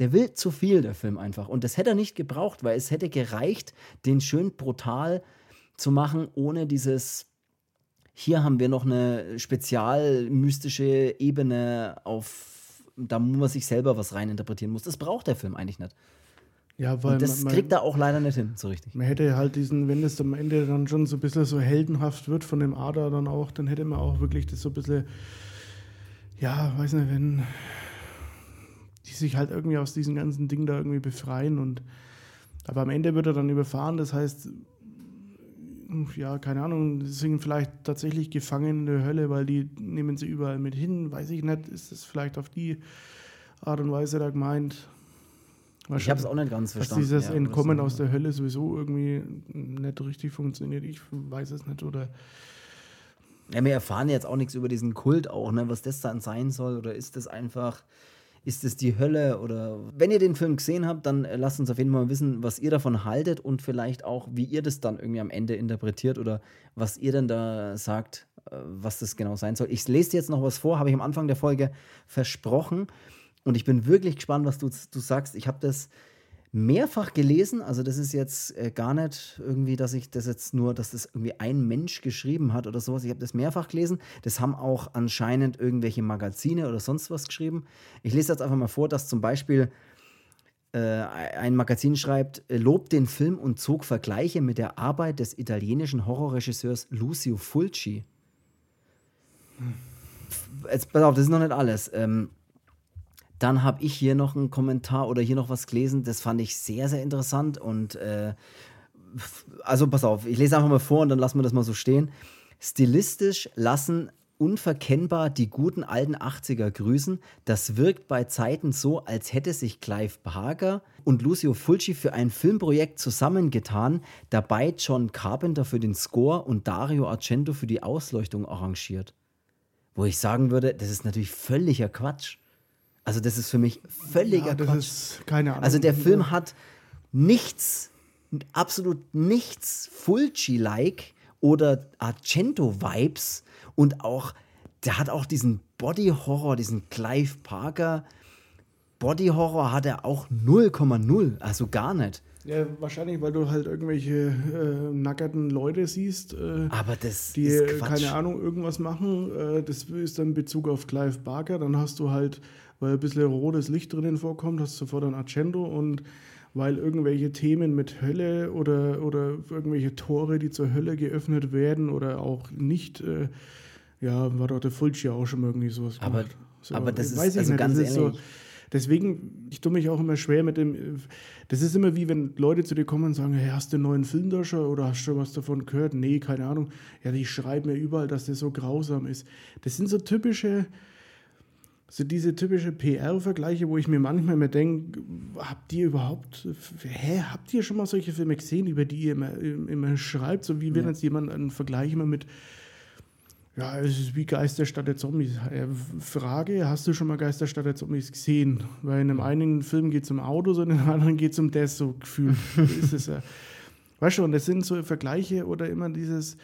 der will zu viel, der Film einfach. Und das hätte er nicht gebraucht, weil es hätte gereicht, den schön brutal zu machen, ohne dieses. Hier haben wir noch eine spezial mystische Ebene auf, da muss man sich selber was reininterpretieren muss. Das braucht der Film eigentlich nicht. Ja, weil und das man, kriegt er auch leider nicht hin, so richtig. Man hätte halt diesen, wenn es am Ende dann schon so ein bisschen so heldenhaft wird von dem Ader dann auch, dann hätte man auch wirklich das so ein bisschen, ja, weiß nicht, wenn, die sich halt irgendwie aus diesem ganzen Ding da irgendwie befreien und aber am Ende wird er dann überfahren, das heißt, ja, keine Ahnung, sie sind vielleicht tatsächlich gefangen in der Hölle, weil die nehmen sie überall mit hin, weiß ich nicht, ist das vielleicht auf die Art und Weise da gemeint? Ich habe es auch nicht ganz verstanden. Dass dieses ja, Entkommen aus der Hölle sowieso irgendwie nicht richtig funktioniert, ich weiß es nicht, oder... Ja, wir erfahren jetzt auch nichts über diesen Kult auch, ne, was das dann sein soll, oder ist das einfach ist es die Hölle oder wenn ihr den Film gesehen habt, dann äh, lasst uns auf jeden Fall wissen, was ihr davon haltet und vielleicht auch, wie ihr das dann irgendwie am Ende interpretiert oder was ihr denn da sagt, äh, was das genau sein soll. Ich lese dir jetzt noch was vor, habe ich am Anfang der Folge versprochen und ich bin wirklich gespannt, was du, du sagst. Ich habe das mehrfach gelesen. Also das ist jetzt äh, gar nicht irgendwie, dass ich das jetzt nur, dass das irgendwie ein Mensch geschrieben hat oder sowas. Ich habe das mehrfach gelesen. Das haben auch anscheinend irgendwelche Magazine oder sonst was geschrieben. Ich lese jetzt einfach mal vor, dass zum Beispiel äh, ein Magazin schreibt, äh, lobt den Film und zog Vergleiche mit der Arbeit des italienischen Horrorregisseurs Lucio Fulci. Hm. Jetzt, pass auf, das ist noch nicht alles. Ähm, dann habe ich hier noch einen Kommentar oder hier noch was gelesen, das fand ich sehr, sehr interessant. Und äh, also pass auf, ich lese einfach mal vor und dann lassen wir das mal so stehen. Stilistisch lassen unverkennbar die guten alten 80er grüßen. Das wirkt bei Zeiten so, als hätte sich Clive Barker und Lucio Fulci für ein Filmprojekt zusammengetan, dabei John Carpenter für den Score und Dario Argento für die Ausleuchtung arrangiert. Wo ich sagen würde, das ist natürlich völliger Quatsch. Also das ist für mich völliger ja, das Quatsch. Ist keine Ahnung. Also der Film hat nichts, absolut nichts Fulci-like oder Argento-Vibes und auch, der hat auch diesen Body-Horror, diesen Clive Parker. Body-Horror hat er auch 0,0, also gar nicht. Ja, wahrscheinlich, weil du halt irgendwelche äh, nackerten Leute siehst, äh, Aber das die, ist Quatsch. keine Ahnung, irgendwas machen. Äh, das ist dann in Bezug auf Clive Barker. Dann hast du halt weil ein bisschen rotes Licht drinnen vorkommt, hast du sofort ein Accendo und weil irgendwelche Themen mit Hölle oder, oder irgendwelche Tore, die zur Hölle geöffnet werden oder auch nicht, äh, ja, war doch der Fulci auch schon mal irgendwie sowas aber, gemacht. So, aber das ist also nicht, ganz das ist so, Deswegen, ich tue mich auch immer schwer mit dem. Das ist immer wie wenn Leute zu dir kommen und sagen: hey, hast du einen neuen Film da schon oder hast du was davon gehört? Nee, keine Ahnung. Ja, die schreiben mir überall, dass der so grausam ist. Das sind so typische, so diese typische PR-Vergleiche, wo ich mir manchmal mehr denke, habt ihr überhaupt, hä, habt ihr schon mal solche Filme gesehen, über die ihr immer, immer schreibt? So wie wenn ja. jetzt jemand einen Vergleich immer mit, Ja, es ist wie Geisterstadt der Zombies. Frage, hast du schon mal Geisterstadt der Zombies gesehen? Weil in einem einen Film geht es um Autos und in einem anderen geht es um das, so gefühlt ist es ja. Weißt du, und das sind so Vergleiche oder immer dieses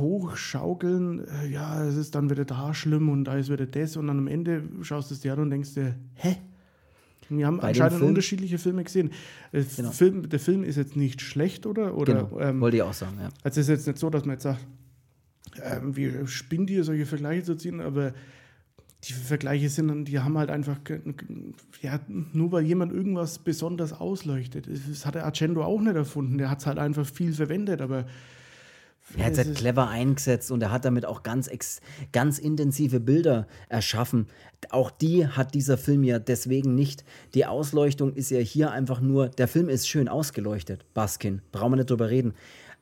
Hochschaukeln, äh, ja, es ist dann wieder da schlimm und da ist wieder das und dann am Ende schaust du es dir an und denkst dir, hä? Wir haben Bei anscheinend Film? unterschiedliche Filme gesehen. Genau. Film, der Film ist jetzt nicht schlecht, oder? oder genau. ähm, Wollte ich auch sagen, ja. Also es ist jetzt nicht so, dass man jetzt sagt, ähm, wir spinnen dir solche Vergleiche zu ziehen, aber die Vergleiche sind, die haben halt einfach, ja, nur weil jemand irgendwas besonders ausleuchtet. Das hat der Argento auch nicht erfunden, der hat es halt einfach viel verwendet, aber. Er hat es halt clever eingesetzt und er hat damit auch ganz, ganz intensive Bilder erschaffen. Auch die hat dieser Film ja deswegen nicht. Die Ausleuchtung ist ja hier einfach nur, der Film ist schön ausgeleuchtet, Baskin, brauchen wir nicht drüber reden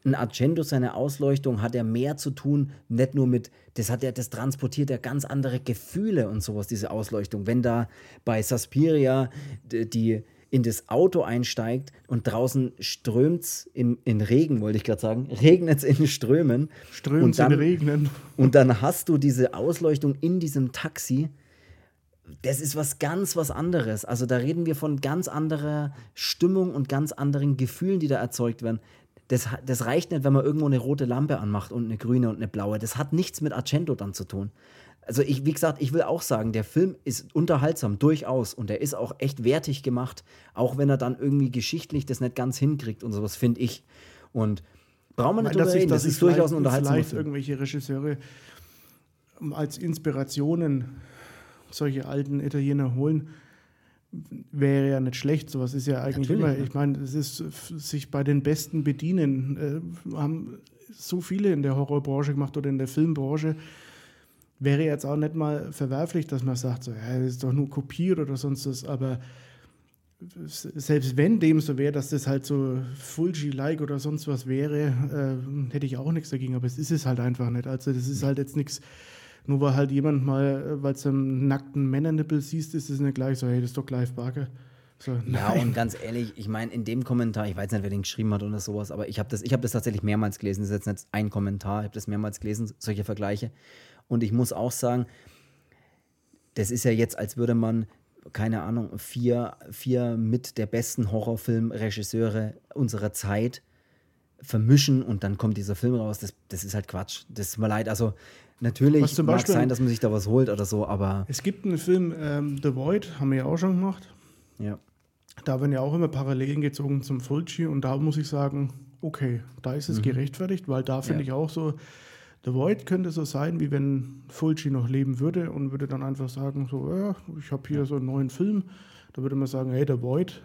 ein Argento, seine Ausleuchtung hat ja mehr zu tun, nicht nur mit, das hat ja, das transportiert ja ganz andere Gefühle und sowas, diese Ausleuchtung. Wenn da bei Suspiria die in das Auto einsteigt und draußen strömt es in, in Regen, wollte ich gerade sagen, regnet es in Strömen. Strömt es in Regnen. Und dann hast du diese Ausleuchtung in diesem Taxi. Das ist was ganz was anderes. Also da reden wir von ganz anderer Stimmung und ganz anderen Gefühlen, die da erzeugt werden das, das reicht nicht, wenn man irgendwo eine rote Lampe anmacht und eine grüne und eine blaue. Das hat nichts mit Argento dann zu tun. Also ich, wie gesagt, ich will auch sagen, der Film ist unterhaltsam, durchaus. Und er ist auch echt wertig gemacht, auch wenn er dann irgendwie geschichtlich das nicht ganz hinkriegt und sowas, finde ich. Und brauchen wir nicht drüber reden, das ist durchaus ein unterhaltsamer Vielleicht Film. irgendwelche Regisseure als Inspirationen solche alten Italiener holen, wäre ja nicht schlecht. Sowas ist ja eigentlich Natürlich, immer, ich meine, es ist sich bei den Besten bedienen. Äh, haben so viele in der Horrorbranche gemacht oder in der Filmbranche. Wäre jetzt auch nicht mal verwerflich, dass man sagt, so, ja, das ist doch nur kopiert oder sonst was, aber selbst wenn dem so wäre, dass das halt so Fulgi-like oder sonst was wäre, äh, hätte ich auch nichts dagegen, aber es ist es halt einfach nicht. Also das ist halt jetzt nichts nur weil halt jemand mal, weil du einen nackten Männernippel siehst, ist es nicht gleich so, hey, das ist doch Clive Barker. So, ja, und ganz ehrlich, ich meine, in dem Kommentar, ich weiß nicht, wer den geschrieben hat oder sowas, aber ich habe das, hab das tatsächlich mehrmals gelesen. Das ist jetzt nicht ein Kommentar, ich habe das mehrmals gelesen, solche Vergleiche. Und ich muss auch sagen, das ist ja jetzt, als würde man, keine Ahnung, vier, vier mit der besten Horrorfilmregisseure unserer Zeit vermischen und dann kommt dieser Film raus. Das, das ist halt Quatsch. Das ist mir leid. Also, Natürlich mag Beispiel, sein, dass man sich da was holt oder so, aber. Es gibt einen Film, ähm, The Void, haben wir ja auch schon gemacht. Ja. Da werden ja auch immer Parallelen gezogen zum Fulci und da muss ich sagen, okay, da ist es mhm. gerechtfertigt, weil da finde ja. ich auch so, The Void könnte so sein, wie wenn Fulci noch leben würde und würde dann einfach sagen, so, ja, ich habe hier so einen neuen Film. Da würde man sagen, hey, The Void.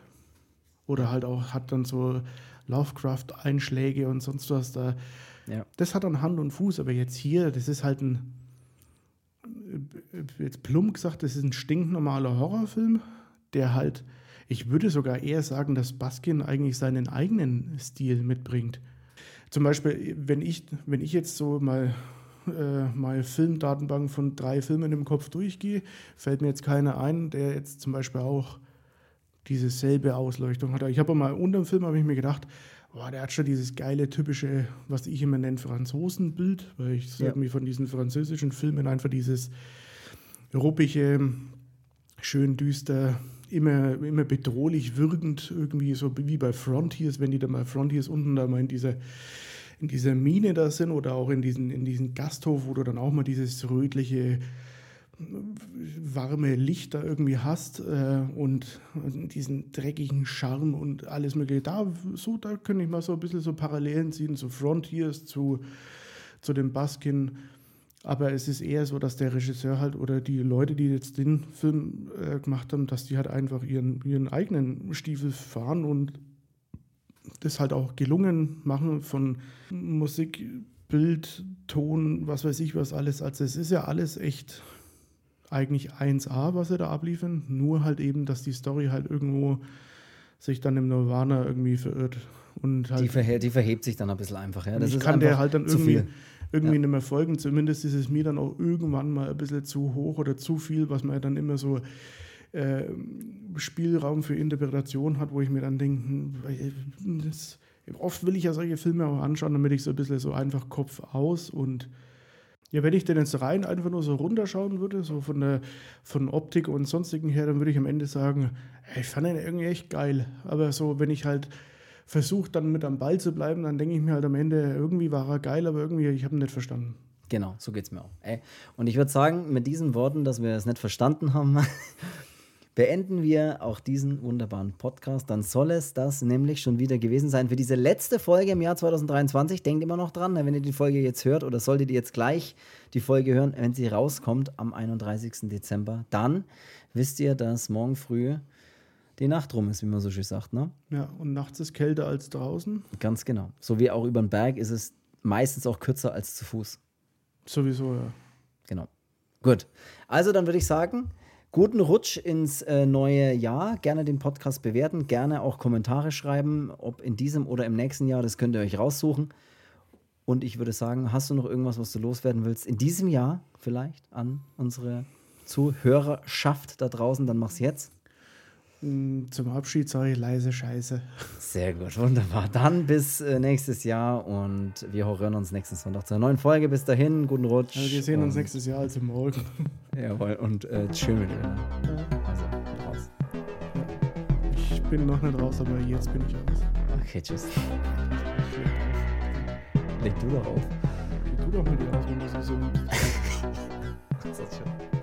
Oder halt auch hat dann so Lovecraft-Einschläge und sonst was. Da ja. Das hat dann Hand und Fuß, aber jetzt hier, das ist halt ein, jetzt plump gesagt, das ist ein stinknormaler Horrorfilm, der halt, ich würde sogar eher sagen, dass Baskin eigentlich seinen eigenen Stil mitbringt. Zum Beispiel, wenn ich, wenn ich jetzt so mal äh, mal Filmdatenbank von drei Filmen im Kopf durchgehe, fällt mir jetzt keiner ein, der jetzt zum Beispiel auch diese selbe Ausleuchtung hat. Ich habe mal unter dem Film habe ich mir gedacht, boah, der hat schon dieses geile, typische, was ich immer nenne, Franzosenbild, weil ich ja. irgendwie von diesen französischen Filmen einfach dieses ruppige, schön düster, immer, immer bedrohlich wirkend, irgendwie so wie bei Frontiers, wenn die da mal Frontiers unten da mal in dieser in dieser Mine da sind oder auch in diesen, in diesen Gasthof, wo du dann auch mal dieses rötliche warme Licht da irgendwie hast äh, und diesen dreckigen Charme und alles mögliche. Da, so, da könnte ich mal so ein bisschen so Parallelen ziehen zu Frontiers, zu, zu dem Baskin. Aber es ist eher so, dass der Regisseur halt oder die Leute, die jetzt den Film äh, gemacht haben, dass die halt einfach ihren, ihren eigenen Stiefel fahren und das halt auch gelungen machen von Musik, Bild, Ton, was weiß ich was alles. Also es ist ja alles echt eigentlich 1A, was sie da abliefern, nur halt eben, dass die Story halt irgendwo sich dann im Nirvana irgendwie verirrt. Und halt die, verhe die verhebt sich dann ein bisschen einfach. Ja. Das ich kann der halt dann irgendwie, irgendwie ja. nicht mehr folgen. Zumindest ist es mir dann auch irgendwann mal ein bisschen zu hoch oder zu viel, was man dann immer so äh, Spielraum für Interpretation hat, wo ich mir dann denke, hm, oft will ich ja solche Filme auch anschauen, damit ich so ein bisschen so einfach Kopf aus und Ja, wenn ich den jetzt rein einfach nur so runterschauen würde, so von der von Optik und sonstigen her, dann würde ich am Ende sagen, ich fand ihn irgendwie echt geil. Aber so, wenn ich halt versuche, dann mit am Ball zu bleiben, dann denke ich mir halt am Ende, irgendwie war er geil, aber irgendwie, ich habe ihn nicht verstanden. Genau, so geht es mir auch. Ey. Und ich würde sagen, mit diesen Worten, dass wir es nicht verstanden haben, beenden wir auch diesen wunderbaren Podcast. Dann soll es das nämlich schon wieder gewesen sein für diese letzte Folge im Jahr 2023. Denkt immer noch dran, wenn ihr die Folge jetzt hört oder solltet ihr jetzt gleich die Folge hören, wenn sie rauskommt am 31. Dezember, dann wisst ihr, dass morgen früh die Nacht rum ist, wie man so schön sagt. Ne? Ja, und nachts ist kälter als draußen. Ganz genau. So wie auch über den Berg ist es meistens auch kürzer als zu Fuß. Sowieso, ja. Genau. Gut. Also dann würde ich sagen, Guten Rutsch ins äh, neue Jahr. Gerne den Podcast bewerten, gerne auch Kommentare schreiben, ob in diesem oder im nächsten Jahr. Das könnt ihr euch raussuchen. Und ich würde sagen, hast du noch irgendwas, was du loswerden willst? In diesem Jahr vielleicht an unsere Zuhörerschaft da draußen, dann mach's jetzt. Zum Abschied sage ich leise Scheiße. Sehr gut, wunderbar. Dann bis äh, nächstes Jahr und wir hören uns nächsten Sonntag zur neuen Folge. Bis dahin, guten Rutsch. Also wir sehen uns nächstes Jahr, also morgen. Jawohl, und äh, schön mit dir. Also, raus. Ich bin noch nicht raus, aber jetzt bin ich raus. Okay, tschüss. Leg du doch auf. Leg du doch mal die aus, wenn du so so. das ist schon.